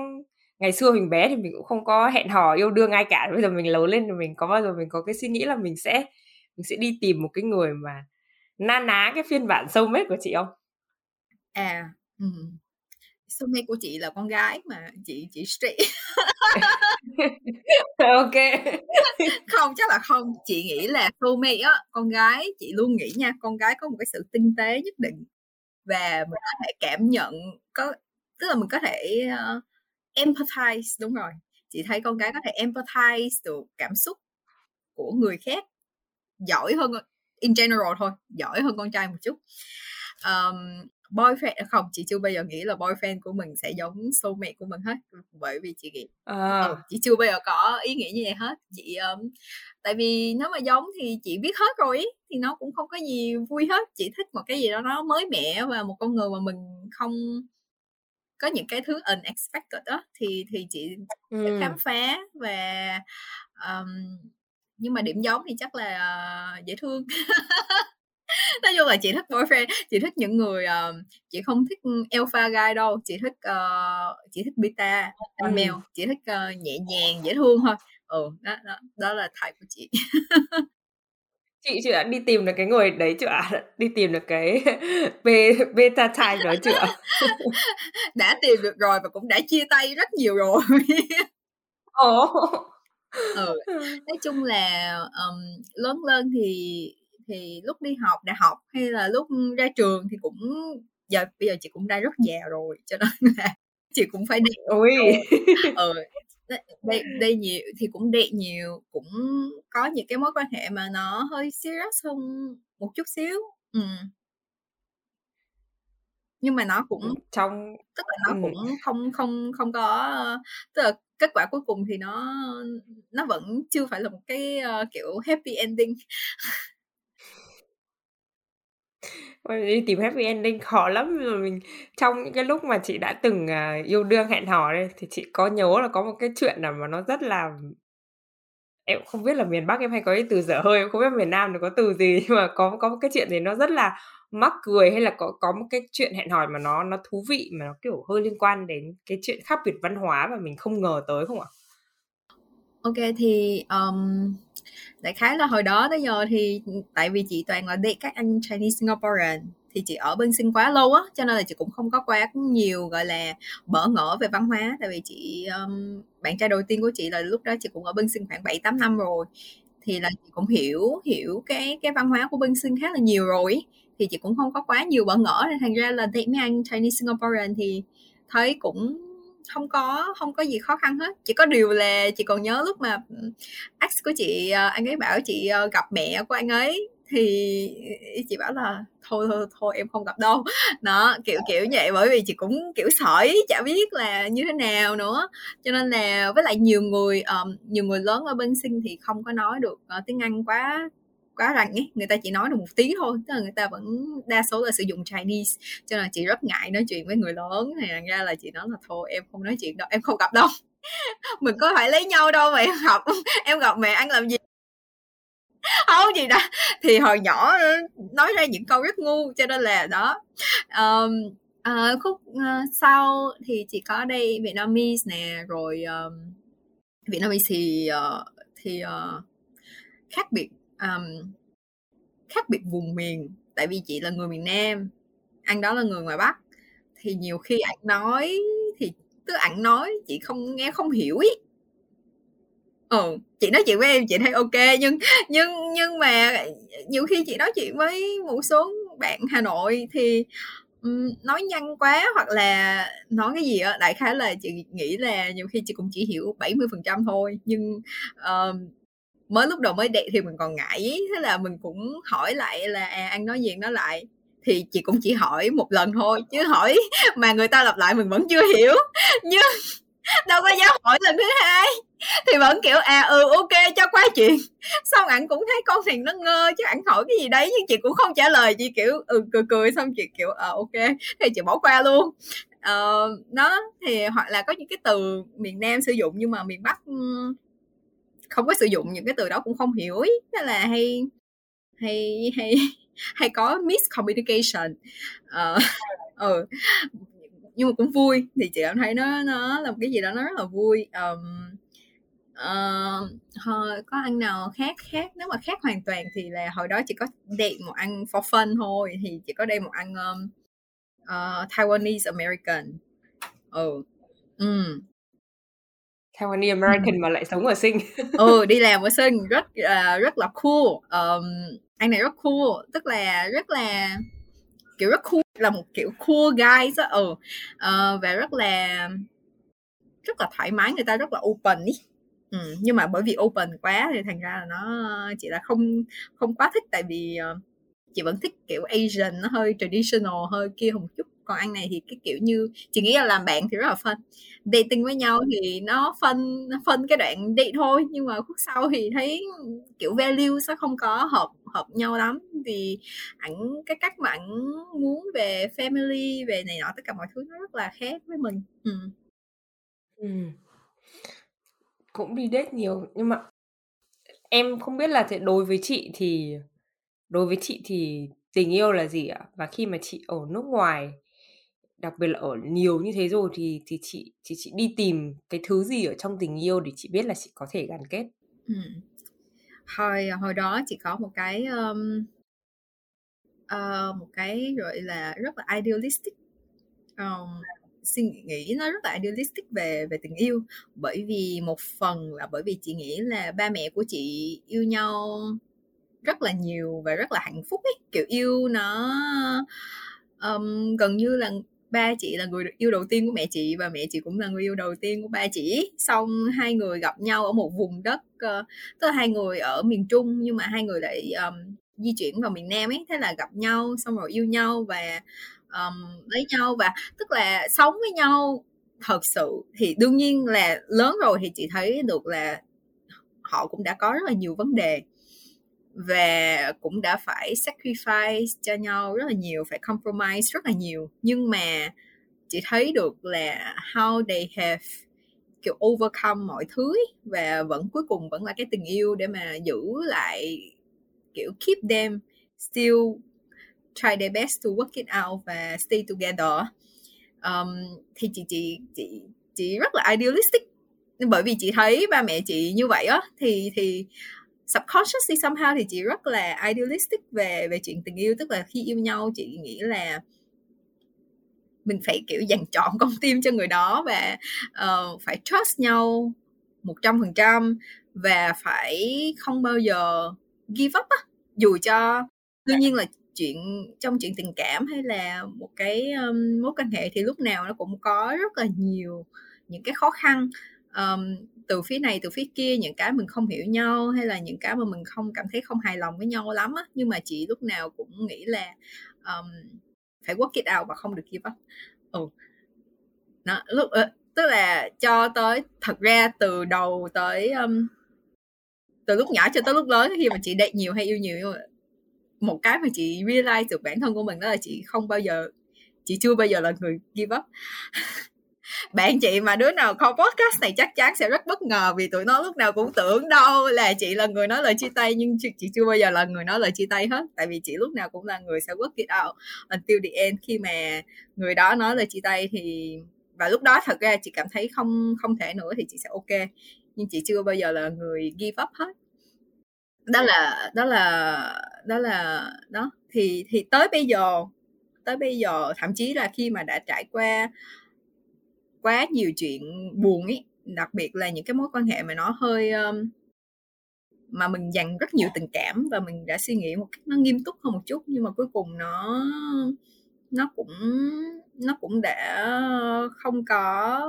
ngày xưa mình bé thì mình cũng không có hẹn hò yêu đương ai cả bây giờ mình lớn lên thì mình có bao giờ mình có cái suy nghĩ là mình sẽ mình sẽ đi tìm một cái người mà na ná cái phiên bản sâu mết của chị không? À, ừ. soulmate của chị là con gái mà chị chị straight ok. Không chắc là không. Chị nghĩ là soulmate á con gái chị luôn nghĩ nha con gái có một cái sự tinh tế nhất định. Và mình có thể cảm nhận có tức là mình có thể uh, empathize đúng rồi. Chị thấy con gái có thể empathize được cảm xúc của người khác giỏi hơn in general thôi giỏi hơn con trai một chút. Um, boyfriend không chị chưa bao giờ nghĩ là boyfriend của mình sẽ giống soulmate của mình hết bởi vì chị nghĩ à. ừ, chị chưa bao giờ có ý nghĩ như vậy hết chị um, tại vì nếu mà giống thì chị biết hết rồi ý, thì nó cũng không có gì vui hết chị thích một cái gì đó nó mới mẻ và một con người mà mình không có những cái thứ unexpected đó thì thì chị ừ. sẽ khám phá và um, nhưng mà điểm giống thì chắc là uh, dễ thương nói chung là chị thích boyfriend chị thích những người uh, chị không thích alpha guy đâu chị thích uh, chị thích beta ừ. male chị thích uh, nhẹ nhàng dễ thương thôi. Ừ đó đó đó là type của chị. Chị chị đã đi tìm được cái người đấy chưa ạ? Đi tìm được cái beta type đó chưa? Đã tìm được rồi và cũng đã chia tay rất nhiều rồi. Ồ. Ừ. Nói chung là um, lớn lên thì thì lúc đi học đại học hay là lúc ra trường thì cũng giờ bây giờ chị cũng đã rất già rồi cho nên là chị cũng phải đi ui ừ đây đây nhiều thì cũng đệ nhiều cũng có những cái mối quan hệ mà nó hơi serious hơn một chút xíu. Ừ. nhưng mà nó cũng trong tức là nó ừ. cũng không không không có tức là kết quả cuối cùng thì nó nó vẫn chưa phải là một cái uh, kiểu happy ending đi tìm happy ending khó lắm rồi mình trong những cái lúc mà chị đã từng uh, yêu đương hẹn hò đây thì chị có nhớ là có một cái chuyện nào mà nó rất là em không biết là miền Bắc em hay có cái từ dở hơi em không biết miền Nam nó có từ gì nhưng mà có có một cái chuyện gì nó rất là mắc cười hay là có có một cái chuyện hẹn hò mà nó nó thú vị mà nó kiểu hơi liên quan đến cái chuyện khác biệt văn hóa mà mình không ngờ tới không ạ? Ok thì um, đại khái là hồi đó tới giờ thì ừ, tại vì chị toàn là đi các anh Chinese Singaporean thì chị ở bên sinh quá lâu á cho nên là chị cũng không có quá nhiều gọi là bỡ ngỡ về văn hóa. Tại vì chị um, bạn trai đầu tiên của chị là lúc đó chị cũng ở bên sinh khoảng 7 8 năm rồi thì là chị cũng hiểu hiểu cái cái văn hóa của bên sinh khá là nhiều rồi thì chị cũng không có quá nhiều bỡ ngỡ. Nên thành ra là thấy mấy anh Chinese Singaporean thì thấy cũng không có không có gì khó khăn hết. Chỉ có điều là chị còn nhớ lúc mà ừ, ex của chị ờ, anh ấy bảo chị ờ, gặp mẹ của anh ấy thì chị bảo là thôi thôi thôi em không gặp đâu. Nó kiểu kiểu vậy bởi vì chị cũng kiểu sỏi chả biết là như thế nào nữa. Cho nên là với lại nhiều người um, nhiều người lớn ở bên sinh thì không có nói được uh, tiếng anh quá quá rành ấy người ta chỉ nói được một tí thôi tức là người ta vẫn đa số là sử dụng Chinese cho nên chị rất ngại nói chuyện với người lớn thì thành ra là chị nói là thôi em không nói chuyện đâu em không gặp đâu mình có phải lấy nhau đâu mà em gặp em gặp mẹ ăn làm gì? Không gì đó thì hồi nhỏ nói ra những câu rất ngu cho nên là đó. Um, uh, khúc uh, sau thì chỉ có đây Vietnamese nè rồi um, Vietnamese thì uh, thì uh, khác biệt um, khác biệt vùng miền tại vì chị là người miền Nam anh đó là người ngoài Bắc. Thì nhiều khi anh nói thì cứ ảnh nói chị không nghe không hiểu ý. Ừ chị nói chuyện với em chị thấy ok nhưng nhưng nhưng mà nhiều khi chị nói chuyện với một số bạn Hà Nội thì um, nói nhanh quá hoặc là nói cái gì á đại khái là chị nghĩ là nhiều khi chị cũng chỉ hiểu 70% thôi. Nhưng um, mới lúc đầu mới đệ thì mình còn ngại thế là mình cũng hỏi lại là à, anh nói gì? Nó lại thì chị cũng chỉ hỏi một lần thôi chứ hỏi mà người ta lặp lại mình vẫn chưa hiểu. Nhưng đâu có dám hỏi lần thứ hai thì vẫn kiểu à ừ ok cho qua chuyện. Xong ảnh cũng thấy con thằng nó ngơ chứ ảnh hỏi cái gì đấy nhưng chị cũng không trả lời chị kiểu ừ cười cười xong chị kiểu ờ à, ok. Thì chị bỏ qua luôn. Ờ à, nó thì hoặc là có những cái từ miền nam sử dụng nhưng mà miền bắc không có sử dụng những cái từ đó cũng không hiểu ý. Thế là hay hay hay hay có miscommunication. Uh, ừ. Nhưng mà cũng vui thì chị cảm thấy nó nó là một cái gì đó nó rất là vui. Um, uh, ờ, hồi, có ăn nào khác khác nếu mà khác hoàn toàn thì là hồi đó chỉ có date một ăn for fun thôi thì chỉ có đây một ăn um, uh, Taiwanese American. Ừ. Ừ Taiwanese American mà lại sống ở sinh ừ đi làm ở sinh rất uh, rất là cool. Um, anh này rất cool tức là rất là kiểu rất cool là một kiểu cool guy á ừ. Uh, và rất là rất là thoải mái người ta rất là open ý. Ừ, nhưng mà bởi vì open quá thì thành ra là nó chỉ là không không quá thích tại vì uh, chị vẫn thích kiểu Asian nó hơi traditional hơi kia một chút còn anh này thì cái kiểu như chị nghĩ là làm bạn thì rất là phân dating với nhau thì nó phân phân cái đoạn đi thôi, nhưng mà khúc sau thì thấy, kiểu, value sẽ không có hợp hợp nhau lắm vì ảnh, cái cách mà ảnh muốn về family, về này nọ, tất cả mọi thứ nó rất là khác với mình ừ. Ừ. cũng đi date nhiều, nhưng mà em không biết là đối với chị thì, đối với chị thì tình yêu là gì ạ và khi mà chị ở nước ngoài đặc biệt là ở nhiều như thế rồi thì thì chị chị chị đi tìm cái thứ gì ở trong tình yêu để chị biết là chị có thể gắn kết? Ừ. hồi à, hồi đó chị có một cái um, uh, một cái gọi là rất là idealistic um, suy nghĩ nó rất là idealistic về về tình yêu. Bởi vì một phần là bởi vì chị nghĩ là ba mẹ của chị yêu nhau rất là nhiều và rất là hạnh phúc ấy. Kiểu yêu nó um, gần như là ba chị là người yêu đầu tiên của mẹ chị và mẹ chị cũng là người yêu đầu tiên của ba chị. Xong hai người gặp nhau ở một vùng đất uh, tức là hai người ở miền trung nhưng mà hai người lại um, di chuyển vào miền nam ấy. Thế là gặp nhau xong rồi yêu nhau và um, lấy nhau và tức là sống với nhau thật sự. Thì đương nhiên là lớn rồi thì chị thấy được là họ cũng đã có rất là nhiều vấn đề và cũng đã phải sacrifice cho nhau rất là nhiều phải compromise rất là nhiều. Nhưng mà chị thấy được là how they have kiểu overcome mọi thứ ấy, và vẫn cuối cùng vẫn là cái tình yêu để mà giữ lại kiểu keep them still try their best to work it out và stay together. Um, thì chị chị chị chị rất là idealistic. Bởi vì chị thấy ba mẹ chị như vậy á thì thì subconsciously somehow thì chị rất là idealistic về về chuyện tình yêu. Tức là khi yêu nhau chị nghĩ là mình phải kiểu dành chọn con tim cho người đó và uh, phải trust nhau một trăm phần trăm và phải không bao giờ give up á. Dù cho đương nhiên là chuyện trong chuyện tình cảm hay là một cái um, mối quan hệ thì lúc nào nó cũng có rất là nhiều những cái khó khăn. Um, từ phía này từ phía kia những cái mình không hiểu nhau hay là những cái mà mình không cảm thấy không hài lòng với nhau lắm á. Nhưng mà chị lúc nào cũng nghĩ là um, phải work it out và không được give up. Ừ. đó, lúc ờ, tức là cho tới thật ra từ đầu tới um, từ lúc nhỏ cho tới lúc lớn khi mà chị date nhiều hay yêu nhiều một cái mà chị realize được bản thân của mình đó là chị không bao giờ chị chưa bao giờ là người give up. bạn chị mà đứa nào không podcast này chắc chắn sẽ rất bất ngờ vì tụi nó lúc nào cũng tưởng đâu là chị là người nói lời chia tay nhưng chị, chị chưa bao giờ là người nói lời chia tay hết. Tại vì chị lúc nào cũng là người sẽ work it out until the end. Khi mà người đó nói lời chia tay thì và lúc đó thật ra chị cảm thấy không không thể nữa thì chị sẽ ok. Nhưng chị chưa bao giờ là người give up hết. Đó là đó là đó là đó. Thì thì tới bây giờ tới bây giờ thậm chí là khi mà đã trải qua quá nhiều chuyện buồn ấy đặc biệt là những cái mối quan hệ mà nó hơi um, mà mình dành rất nhiều tình cảm và mình đã suy nghĩ một cách nó nghiêm túc hơn một chút nhưng mà cuối cùng nó nó cũng nó cũng đã không có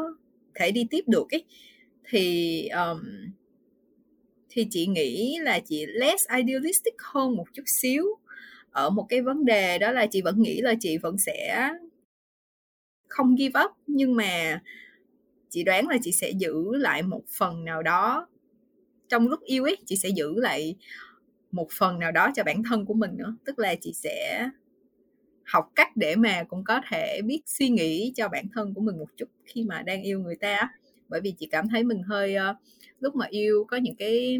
thể đi tiếp được ấy. Thì um, thì chị nghĩ là chị less idealistic hơn một chút xíu ở một cái vấn đề đó là chị vẫn nghĩ là chị vẫn sẽ không give up nhưng mà chị đoán là chị sẽ giữ lại một phần nào đó. Trong lúc yêu ấy chị sẽ giữ lại một phần nào đó cho bản thân của mình nữa. Tức là chị sẽ học cách để mà cũng có thể biết suy nghĩ cho bản thân của mình một chút khi mà đang yêu người ta bởi vì chị cảm thấy mình hơi uh, lúc mà yêu có những cái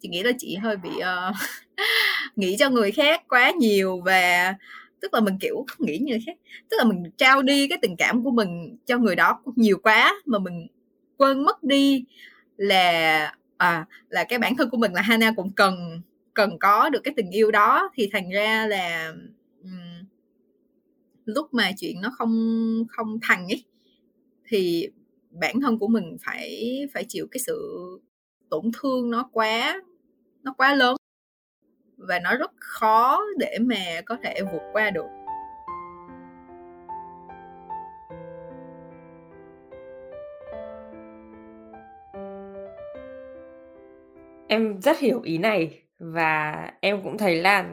chị nghĩ là chị hơi bị uh, nghĩ cho người khác quá nhiều và tức là mình kiểu nghĩ như thế, tức là mình trao đi cái tình cảm của mình cho người đó nhiều quá mà mình quên mất đi là à là cái bản thân của mình là Hana cũng cần cần có được cái tình yêu đó. Thì thành ra là um, lúc mà chuyện nó không không thành ấy thì bản thân của mình phải phải chịu cái sự tổn thương nó quá nó quá lớn và nó rất khó để mà có thể vượt qua được. Em rất hiểu ý này và em cũng thấy là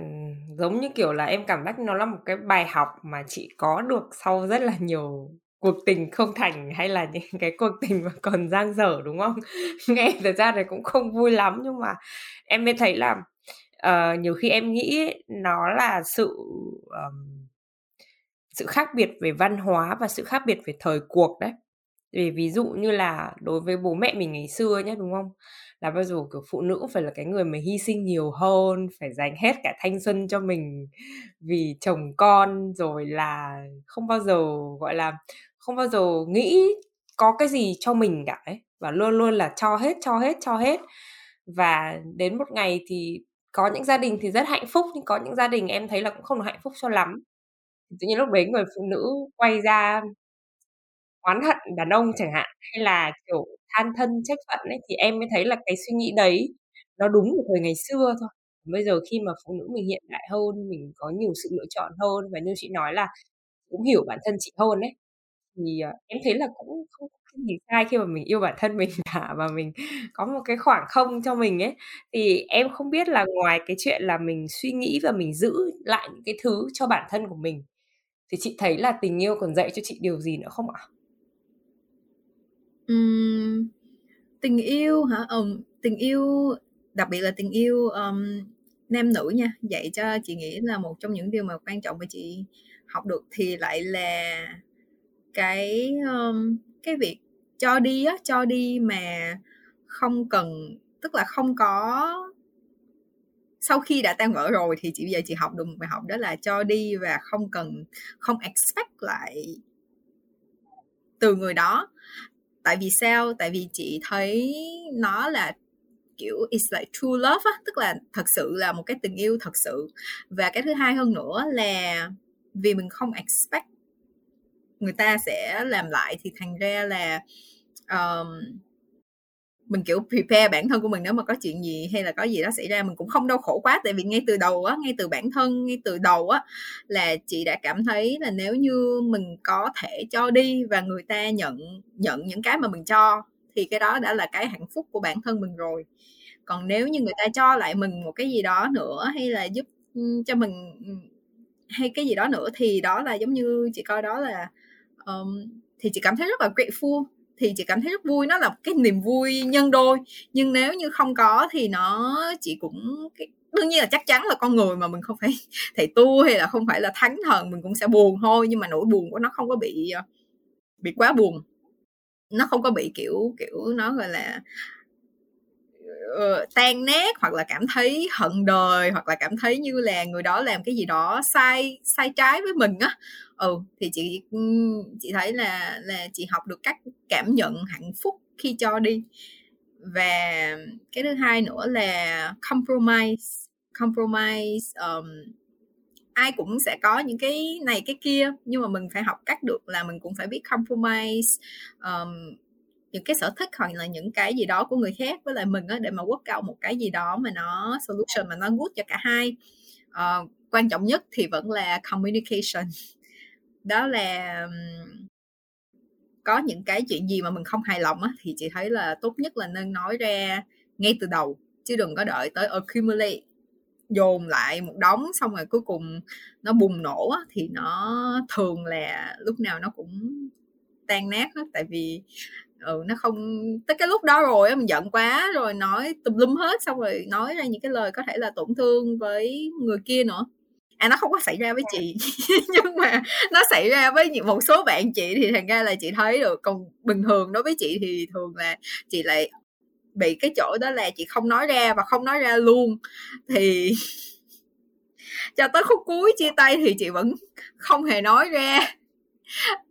giống như kiểu là em cảm giác nó là một cái bài học mà chị có được sau rất là nhiều cuộc tình không thành hay là những cái cuộc tình mà còn giang dở, đúng không? Nghe thật ra thì cũng không vui lắm nhưng mà em mới thấy là uh, nhiều khi em nghĩ nó là sự um, sự khác biệt về văn hóa và sự khác biệt về thời cuộc đấy. Vì ví dụ như là đối với bố mẹ mình ngày xưa nhé đúng không? Là bao giờ kiểu phụ nữ phải là cái người mà hy sinh nhiều hơn phải dành hết cả thanh xuân cho mình vì chồng con rồi là không bao giờ gọi là không bao giờ nghĩ có cái gì cho mình cả ấy và luôn luôn là cho hết cho hết cho hết. Và đến một ngày thì có những gia đình thì rất hạnh phúc, nhưng có những gia đình em thấy là cũng không được hạnh phúc cho lắm. Tự nhiên lúc đấy người phụ nữ quay ra oán hận đàn ông chẳng hạn, hay là, kiểu, than thân trách phận ấy, thì em mới thấy là cái suy nghĩ đấy nó đúng của thời ngày xưa thôi. Bây giờ khi mà phụ nữ mình hiện đại hơn, mình có nhiều sự lựa chọn hơn, và như chị nói là cũng hiểu bản thân chị hơn ấy, thì ờ, em thấy là cũng không có sai khi mà mình yêu bản thân mình cả và mình có một cái khoảng không cho mình ấy thì em không biết là ngoài cái chuyện là mình suy nghĩ và mình giữ lại những cái thứ cho bản thân của mình thì chị thấy là tình yêu còn dạy cho chị điều gì nữa không ạ? Uhm, tình yêu hả? Ừ, tình yêu đặc biệt là tình yêu um, nam nữ nha dạy cho chị nghĩ là một trong những điều mà quan trọng mà chị học được thì lại là cái um, cái việc cho đi á, cho đi mà không cần, tức là không có, sau khi đã tan vỡ rồi thì chị bây giờ chị học được một bài học đó là cho đi và không cần, không expect lại từ người đó. Tại vì sao? Tại vì chị thấy nó là kiểu it's like true love á, tức là thật sự là một cái tình yêu thật sự. Và cái thứ hai hơn nữa là vì mình không expect người ta sẽ làm lại thì thành ra là um, mình kiểu prepare bản thân của mình nếu mà có chuyện gì hay là có gì đó xảy ra mình cũng không đau khổ quá. Tại vì ngay từ đầu á ngay từ bản thân ngay từ đầu á là chị đã cảm thấy là nếu như mình có thể cho đi và người ta nhận nhận những cái mà mình cho thì cái đó đã là cái hạnh phúc của bản thân mình rồi. Còn nếu như người ta cho lại mình một cái gì đó nữa hay là giúp cho mình hay cái gì đó nữa thì đó là giống như chị coi đó là um, thì chị cảm thấy rất là grateful. Thì chị cảm thấy rất vui nó là cái niềm vui nhân đôi. Nhưng nếu như không có thì nó chị cũng đương nhiên là chắc chắn là con người mà mình không phải thầy tu hay là không phải là thánh thần mình cũng sẽ buồn thôi. Nhưng mà nỗi buồn của nó không có bị ờ, bị quá buồn. Nó không có bị kiểu kiểu nó gọi là uh, tan nát hoặc là cảm thấy hận đời hoặc là cảm thấy như là người đó làm cái gì đó sai sai trái với mình á. Ừ thì chị ừ, chị thấy là là chị học được cách cảm nhận hạnh phúc khi cho đi. Và cái thứ hai nữa là compromise compromise um, ai cũng sẽ có những cái này cái kia nhưng mà mình phải học cách được là mình cũng phải biết compromise um, những cái sở thích hoặc là những cái gì đó của người khác với lại mình á để mà work out một cái gì đó mà nó solution mà nó good cho cả hai. Uh, quan trọng nhất thì vẫn là communication. Đó là có những cái chuyện gì mà mình không hài lòng á thì chị thấy là tốt nhất là nên nói ra ngay từ đầu chứ đừng có đợi tới accumulate dồn lại một đống xong rồi cuối cùng nó bùng nổ á, thì nó thường là lúc nào nó cũng tan nát hết. Tại vì ừ nó không, tới cái lúc đó rồi mình giận quá rồi nói tùm lum hết, xong rồi nói ra những cái lời có thể là tổn thương với người kia nữa. À nó không có xảy ra với chị, nhưng mà nó xảy ra với một số bạn chị thì thành ra là chị thấy được. Còn bình thường đối với chị thì thường là chị lại bị cái chỗ đó là chị không nói ra và không nói ra luôn. Thì cho tới khúc cuối chia tay thì chị vẫn không hề nói ra.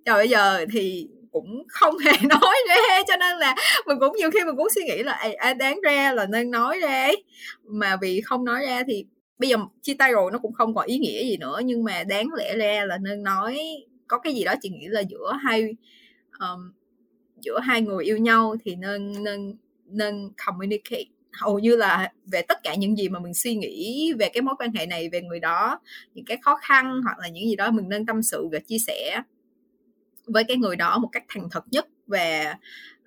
Rồi bây giờ thì cũng không hề nói ra cho nên là mình cũng nhiều khi mình cũng suy nghĩ là à, đáng ra là nên nói ra ấy. Mà vì không nói ra thì bây giờ chia tay rồi nó cũng không còn ý nghĩa gì nữa nhưng mà đáng lẽ ra là nên nói có cái gì đó chị nghĩ là giữa hai um, giữa hai người yêu nhau thì nên nên nên communicate. Hầu như là về tất cả những gì mà mình suy nghĩ về cái mối quan hệ này về người đó những cái khó khăn hoặc là những gì đó mình nên tâm sự và chia sẻ với cái người đó một cách thành thật nhất và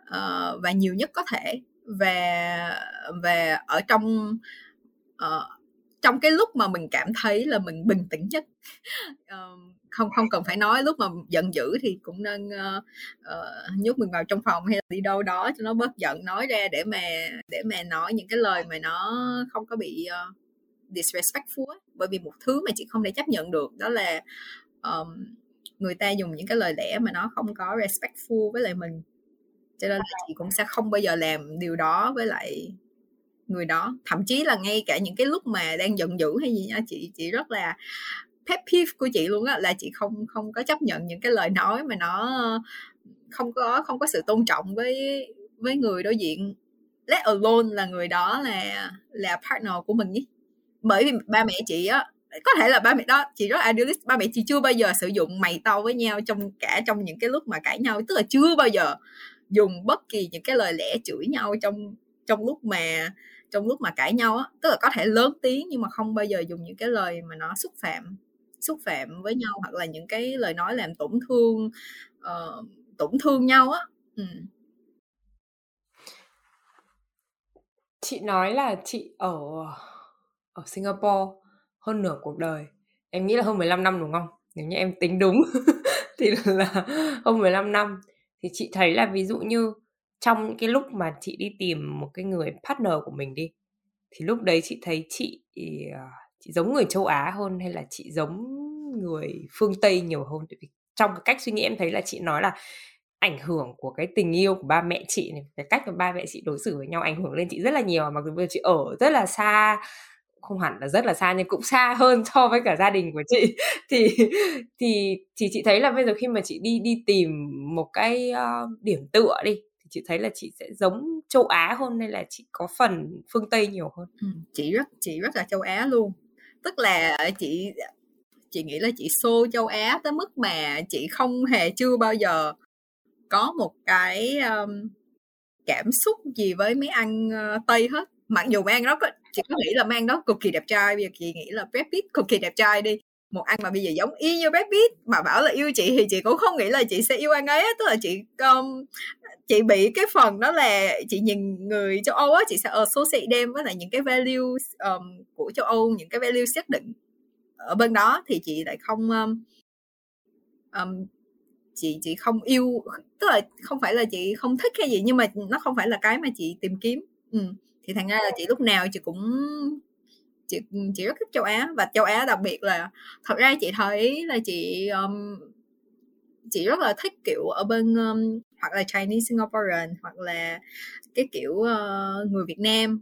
uh, ờ, và nhiều nhất có thể và và ở trong uh, trong cái lúc mà mình cảm thấy là mình bình tĩnh nhất uh, không không cần phải nói lúc mà giận dữ thì cũng nên uh, uh, nhốt mình vào trong phòng hay là đi đâu đó cho nó bớt giận nói ra để mà để mà nói những cái lời mà nó không có bị uh, disrespectful ấy. bởi vì một thứ mà chị không thể chấp nhận được đó là um, người ta dùng những cái lời lẽ mà nó không có respectful với lại mình. Cho nên là chị cũng sẽ không bao giờ làm điều đó với lại người đó. Thậm chí là ngay cả những cái lúc mà đang giận dữ hay gì nha, chị chị rất là pet peeve của chị luôn á, là chị không không có chấp nhận những cái lời nói mà nó không có không có sự tôn trọng với với người đối diện. Let alone là người đó là là partner của mình nhé. Bởi vì ba mẹ chị á có thể là ba mẹ đó chị rất idealist ba mẹ chị chưa bao giờ sử dụng mày tao với nhau trong cả trong những cái lúc mà cãi nhau tức là chưa bao giờ dùng bất kỳ những cái lời lẽ chửi nhau trong trong lúc mà trong lúc mà cãi nhau á. Tức là có thể lớn tiếng nhưng mà không bao giờ dùng những cái lời mà nó xúc phạm xúc phạm với nhau hoặc là những cái lời nói làm tổn thương uh, tổn thương nhau á. Ừ. chị nói là chị ở ở Singapore hơn nửa cuộc đời. Em nghĩ là hơn 15 năm đúng không? Nếu như em tính đúng thì là hơn 15 năm. Thì chị thấy là ví dụ như trong cái lúc mà chị đi tìm một cái người partner của mình đi, thì lúc đấy chị thấy chị ờ, chị giống người châu Á hơn hay là chị giống người phương Tây nhiều hơn? Tại vì trong cái cách suy nghĩ em thấy là chị nói là ảnh hưởng của cái tình yêu của ba mẹ chị này, cái cách mà ba mẹ chị đối xử với nhau ảnh hưởng lên chị rất là nhiều. Mặc dù bây giờ chị ở rất là xa không hẳn là rất là xa nhưng cũng xa hơn so với cả gia đình của chị. Thì thì thì chị thấy là bây giờ khi mà chị đi đi tìm một cái uh, điểm tựa đi thì chị thấy là chị sẽ giống châu Á hơn nên là chị có phần phương Tây nhiều hơn? Ừ, chị rất chị rất là châu Á luôn. Tức là chị chị nghĩ là chị xô châu Á tới mức mà chị không hề chưa bao giờ có một cái um, cảm xúc gì với mấy ăn uh, ờ, Tây hết. Mặc dù mấy ăn đó có, chị có nghĩ là mang đó cực kỳ đẹp trai bây giờ chị nghĩ là Brad Pitt cực kỳ đẹp trai đi. Một anh mà bây giờ giống y như Brad Pitt mà bảo là yêu chị thì chị cũng không nghĩ là chị sẽ yêu anh ấy tức là chị um, chị bị cái phần đó là chị nhìn người châu Âu á chị sẽ associate đem với lại những cái value um, của châu Âu những cái value xác định ở bên đó. Thì chị lại không um, um, chị chị không yêu tức là không phải là chị không thích hay gì nhưng mà nó không phải là cái mà chị tìm kiếm. Ừ thì thành ra là chị lúc nào chị cũng chị chị rất thích châu Á. Và châu Á đặc biệt là thật ra chị thấy là chị um, chị rất là thích kiểu ở bên um, hoặc là Chinese Singaporean hoặc là cái kiểu uh, người Việt Nam.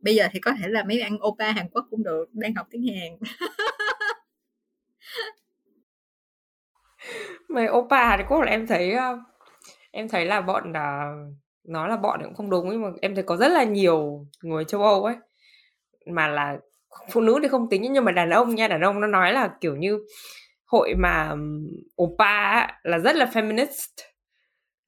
Bây giờ thì có thể là mấy ăn Opa Hàn Quốc cũng được đang học tiếng Hàn. Mấy Opa Hàn Quốc là em thấy em thấy là bọn là nói là bọn cũng không đúng nhưng mà em thấy có rất là nhiều người châu Âu ấy mà là phụ nữ thì không tính nhưng mà đàn ông nha đàn ông nó nói là kiểu như hội mà oppa là rất là feminist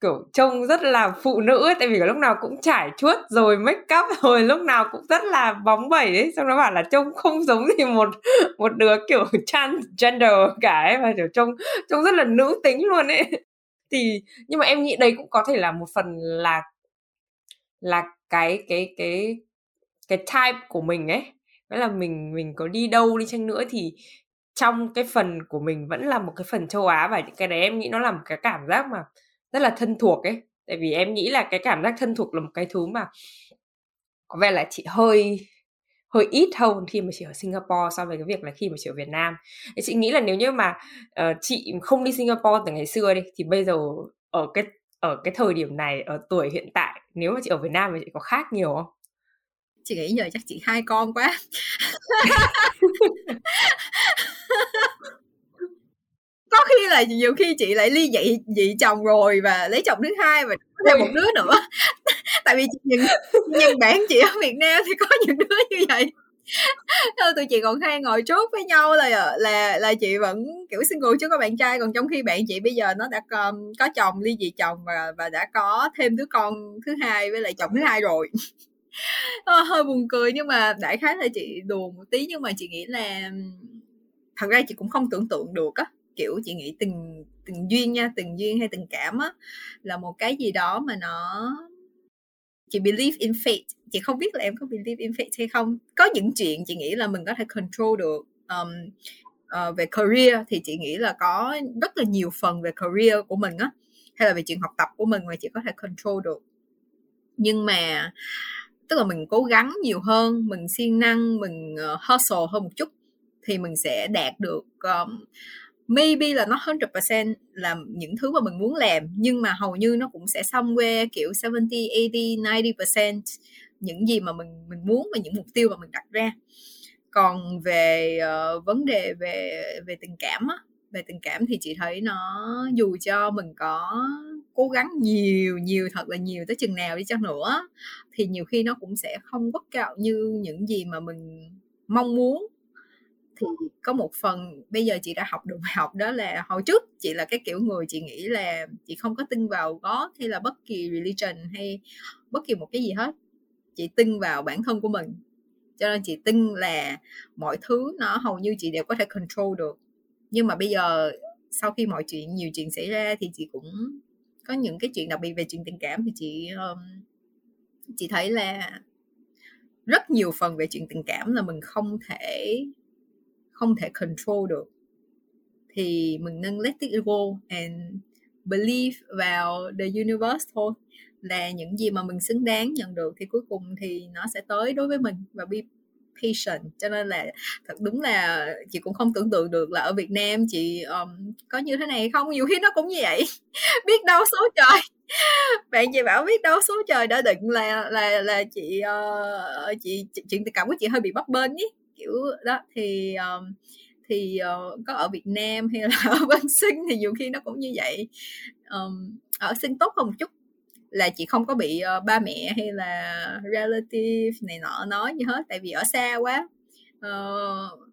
kiểu trông rất là phụ nữ ấy, tại vì lúc nào cũng trải chuốt rồi make up rồi lúc nào cũng rất là bóng bẩy ấy xong nó bảo là trông không giống gì một một đứa kiểu transgender cả ấy mà kiểu trông trông rất là nữ tính luôn ấy thì, nhưng mà em nghĩ đây cũng có thể là một phần là là cái cái cái cái type của mình ấy. Nghĩa là mình mình có đi đâu đi chăng nữa thì trong cái phần của mình vẫn là một cái phần châu Á và những cái đấy em nghĩ nó là một cái cảm giác mà rất là thân thuộc ấy. Tại vì em nghĩ là cái cảm giác thân thuộc là một cái thứ mà có vẻ là chị hơi hơi ít hơn khi mà chị ở Singapore so với cái việc là khi mà chị ở Việt Nam. Thì chị nghĩ là nếu như mà uh, chị không đi Singapore từ ngày xưa đi thì bây giờ ở cái ở cái thời điểm này ở tuổi hiện tại nếu mà chị ở Việt Nam thì chị có khác nhiều không? Chị nghĩ giờ chắc chị hai con quá. có khi là nhiều khi chị lại ly dị dị chồng rồi và lấy chồng thứ hai và thêm một đứa nữa. Tại vì chị nhìn nhìn bạn chị ở Việt Nam thì có những đứa như vậy. Thôi tụi chị còn hay ngồi chốt với nhau là là là chị vẫn kiểu single chưa có bạn trai còn trong khi bạn chị bây giờ nó đã có, có chồng ly dị chồng và và đã có thêm đứa con thứ hai với lại chồng thứ hai rồi. Hơi buồn cười nhưng mà đại khái là chị đùa một tí nhưng mà chị nghĩ là thật ra chị cũng không tưởng tượng được á kiểu chị nghĩ từng từng duyên nha từng duyên hay tình cảm á là một cái gì đó mà nó chị believe in fate. Chị không biết là em có believe in fate hay không. Có những chuyện chị nghĩ là mình có thể control được. Um, uh, về career thì chị nghĩ là có rất là nhiều phần về career của mình á hay là về chuyện học tập của mình mà chị có thể control được. Nhưng mà tức là mình cố gắng nhiều hơn mình siêng năng mình uh, hustle hơn một chút thì mình sẽ đạt được um, maybe là nó 100% là những thứ mà mình muốn làm nhưng mà hầu như nó cũng sẽ somewhere kiểu 70, 80, 90% những gì mà mình mình muốn và những mục tiêu mà mình đặt ra. Còn về uh, vấn đề về về tình cảm á về tình cảm thì chị thấy nó dù cho mình có cố gắng nhiều nhiều thật là nhiều tới chừng nào đi chăng nữa thì nhiều khi nó cũng sẽ không bất cạo như những gì mà mình mong muốn thì có một phần bây giờ chị đã học được bài học đó là hồi trước chị là cái kiểu người chị nghĩ là chị không có tin vào God hay là bất kỳ religion hay bất kỳ một cái gì hết. Chị tin vào bản thân của mình. Cho nên chị tin là mọi thứ nó hầu như chị đều có thể control được. Nhưng mà bây giờ sau khi mọi chuyện nhiều chuyện xảy ra thì chị cũng có những cái chuyện đặc biệt về chuyện tình cảm thì chị um, chị thấy là rất nhiều phần về chuyện tình cảm là mình không thể không thể control được. Thì mình nên let it go and believe vào the universe thôi. Là những gì mà mình xứng đáng nhận được thì cuối cùng thì nó sẽ tới đối với mình và be patient. Cho nên là thật đúng là chị cũng không tưởng tượng được là ở Việt Nam chị um, có như thế này không? Nhiều khi nó cũng như vậy. Biết đâu số trời. Bạn chị bảo biết đâu số trời đã định là là là chị uh, chị chuyện tình cảm của chị hơi bị bấp bênh ấy kiểu đó thì um, thì uh, có ở Việt Nam hay là ở bên sinh thì nhiều khi nó cũng như vậy. Um, ở sinh tốt hơn một chút là chị không có bị uh, ba mẹ hay là relative này nọ nói gì hết tại vì ở xa quá. Uh,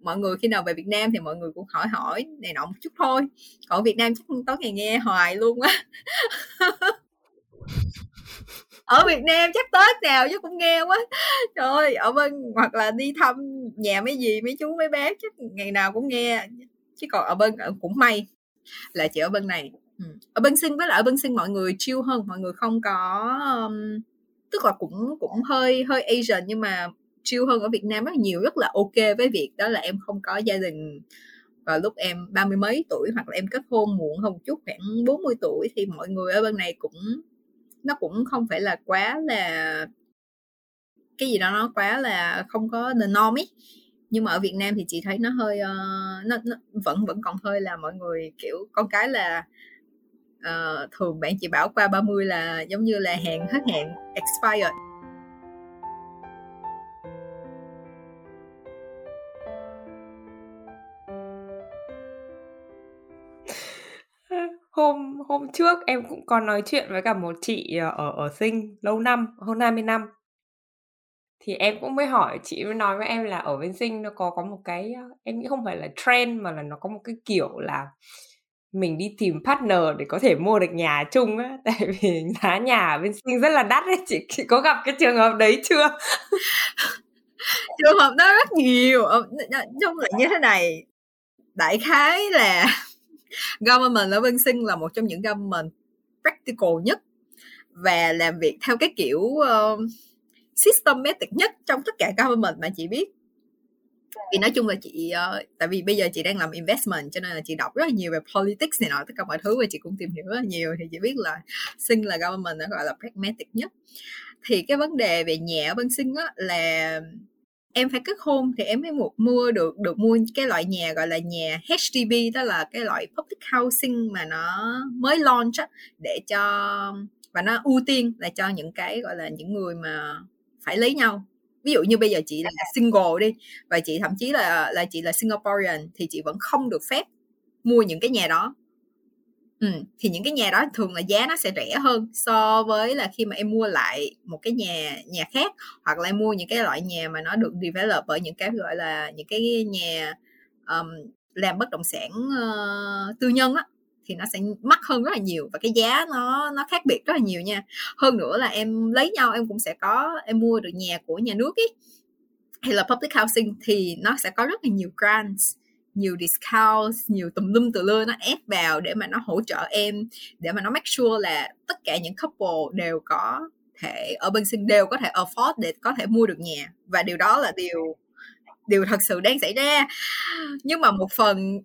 mọi người khi nào về Việt Nam thì mọi người cũng hỏi hỏi này nọ một chút thôi. Còn ở Việt Nam chắc tối ngày nghe hoài luôn á. ở Việt Nam chắc Tết nào chứ cũng nghe quá. Trời ơi ở bên hoặc là đi thăm nhà mấy gì mấy chú mấy bé chắc ngày nào cũng nghe. Chứ còn ở bên cũng may là chị ở bên này. Ừ. Ở bên sinh với lại ở bên sinh mọi người chill hơn mọi người không có um, tức là cũng cũng hơi hơi Asian nhưng mà chill hơn ở Việt Nam rất nhiều rất là ok với việc đó là em không có gia đình và lúc em ba mươi mấy tuổi hoặc là em kết hôn muộn hơn một chút khoảng 40 tuổi thì mọi người ở bên này cũng nó cũng không phải là quá là cái gì đó nó quá là không có the norm ấy. Nhưng mà ở Việt Nam thì chị thấy nó hơi uh, nó, nó vẫn vẫn còn hơi là mọi người kiểu con cái là uh, thường bạn chị bảo qua 30 là giống như là hẹn hết hẹn expired. Hôm hôm trước em cũng còn nói chuyện với cả một chị ờ, ở ở sinh lâu năm hơn 20 năm. Thì em cũng mới hỏi chị mới nói với em là ở bên sinh nó có có một cái ờ, em nghĩ không phải là trend mà là nó có một cái kiểu là mình đi tìm partner để có thể mua được nhà chung á. Tại vì giá nhà ở bên sinh rất là đắt ấy. Chị, chị có gặp cái trường hợp đấy chưa? Trường hợp đó rất nhiều. Ờ, Trong lại như thế này. Đại khái là government ở bên sinh là một trong những government practical nhất và làm việc theo cái kiểu uh, systematic nhất trong tất cả government mà chị biết. Vì nói chung là chị uh, tại vì bây giờ chị đang làm investment cho nên là chị đọc rất là nhiều về politics này nọ tất cả mọi thứ và chị cũng tìm hiểu rất là nhiều thì chị biết là sinh là government nó gọi là pragmatic nhất. Thì cái vấn đề về nhà ở bên sinh á là em phải kết hôn thì em mới một mua được được mua cái loại nhà gọi là nhà HDB đó là cái loại public housing mà nó mới launch á, để cho và nó ưu tiên là cho những cái gọi là những người mà phải lấy nhau. Ví dụ như bây giờ chị là single đi và chị thậm chí là là chị là Singaporean thì chị vẫn không được phép mua những cái nhà đó. Ừ, thì những cái nhà đó thường là giá nó sẽ rẻ hơn so với là khi mà em mua lại một cái nhà nhà khác hoặc là em mua những cái loại nhà mà nó được develop bởi những cái gọi là những cái nhà um, làm bất động sản uh, tư nhân á thì nó sẽ mắc hơn rất là nhiều và cái giá nó nó khác biệt rất là nhiều nha. Hơn nữa là em lấy nhau em cũng sẽ có em mua được nhà của nhà nước ấy. Hay là public housing thì nó sẽ có rất là nhiều grants nhiều discount nhiều tùm lum từ lưa nó ép vào để mà nó hỗ trợ em, để mà nó make sure là tất cả những couple đều có thể ở bên sinh đều có thể afford để có thể mua được nhà. Và điều đó là điều điều thật sự đang xảy ra. Nhưng mà một phần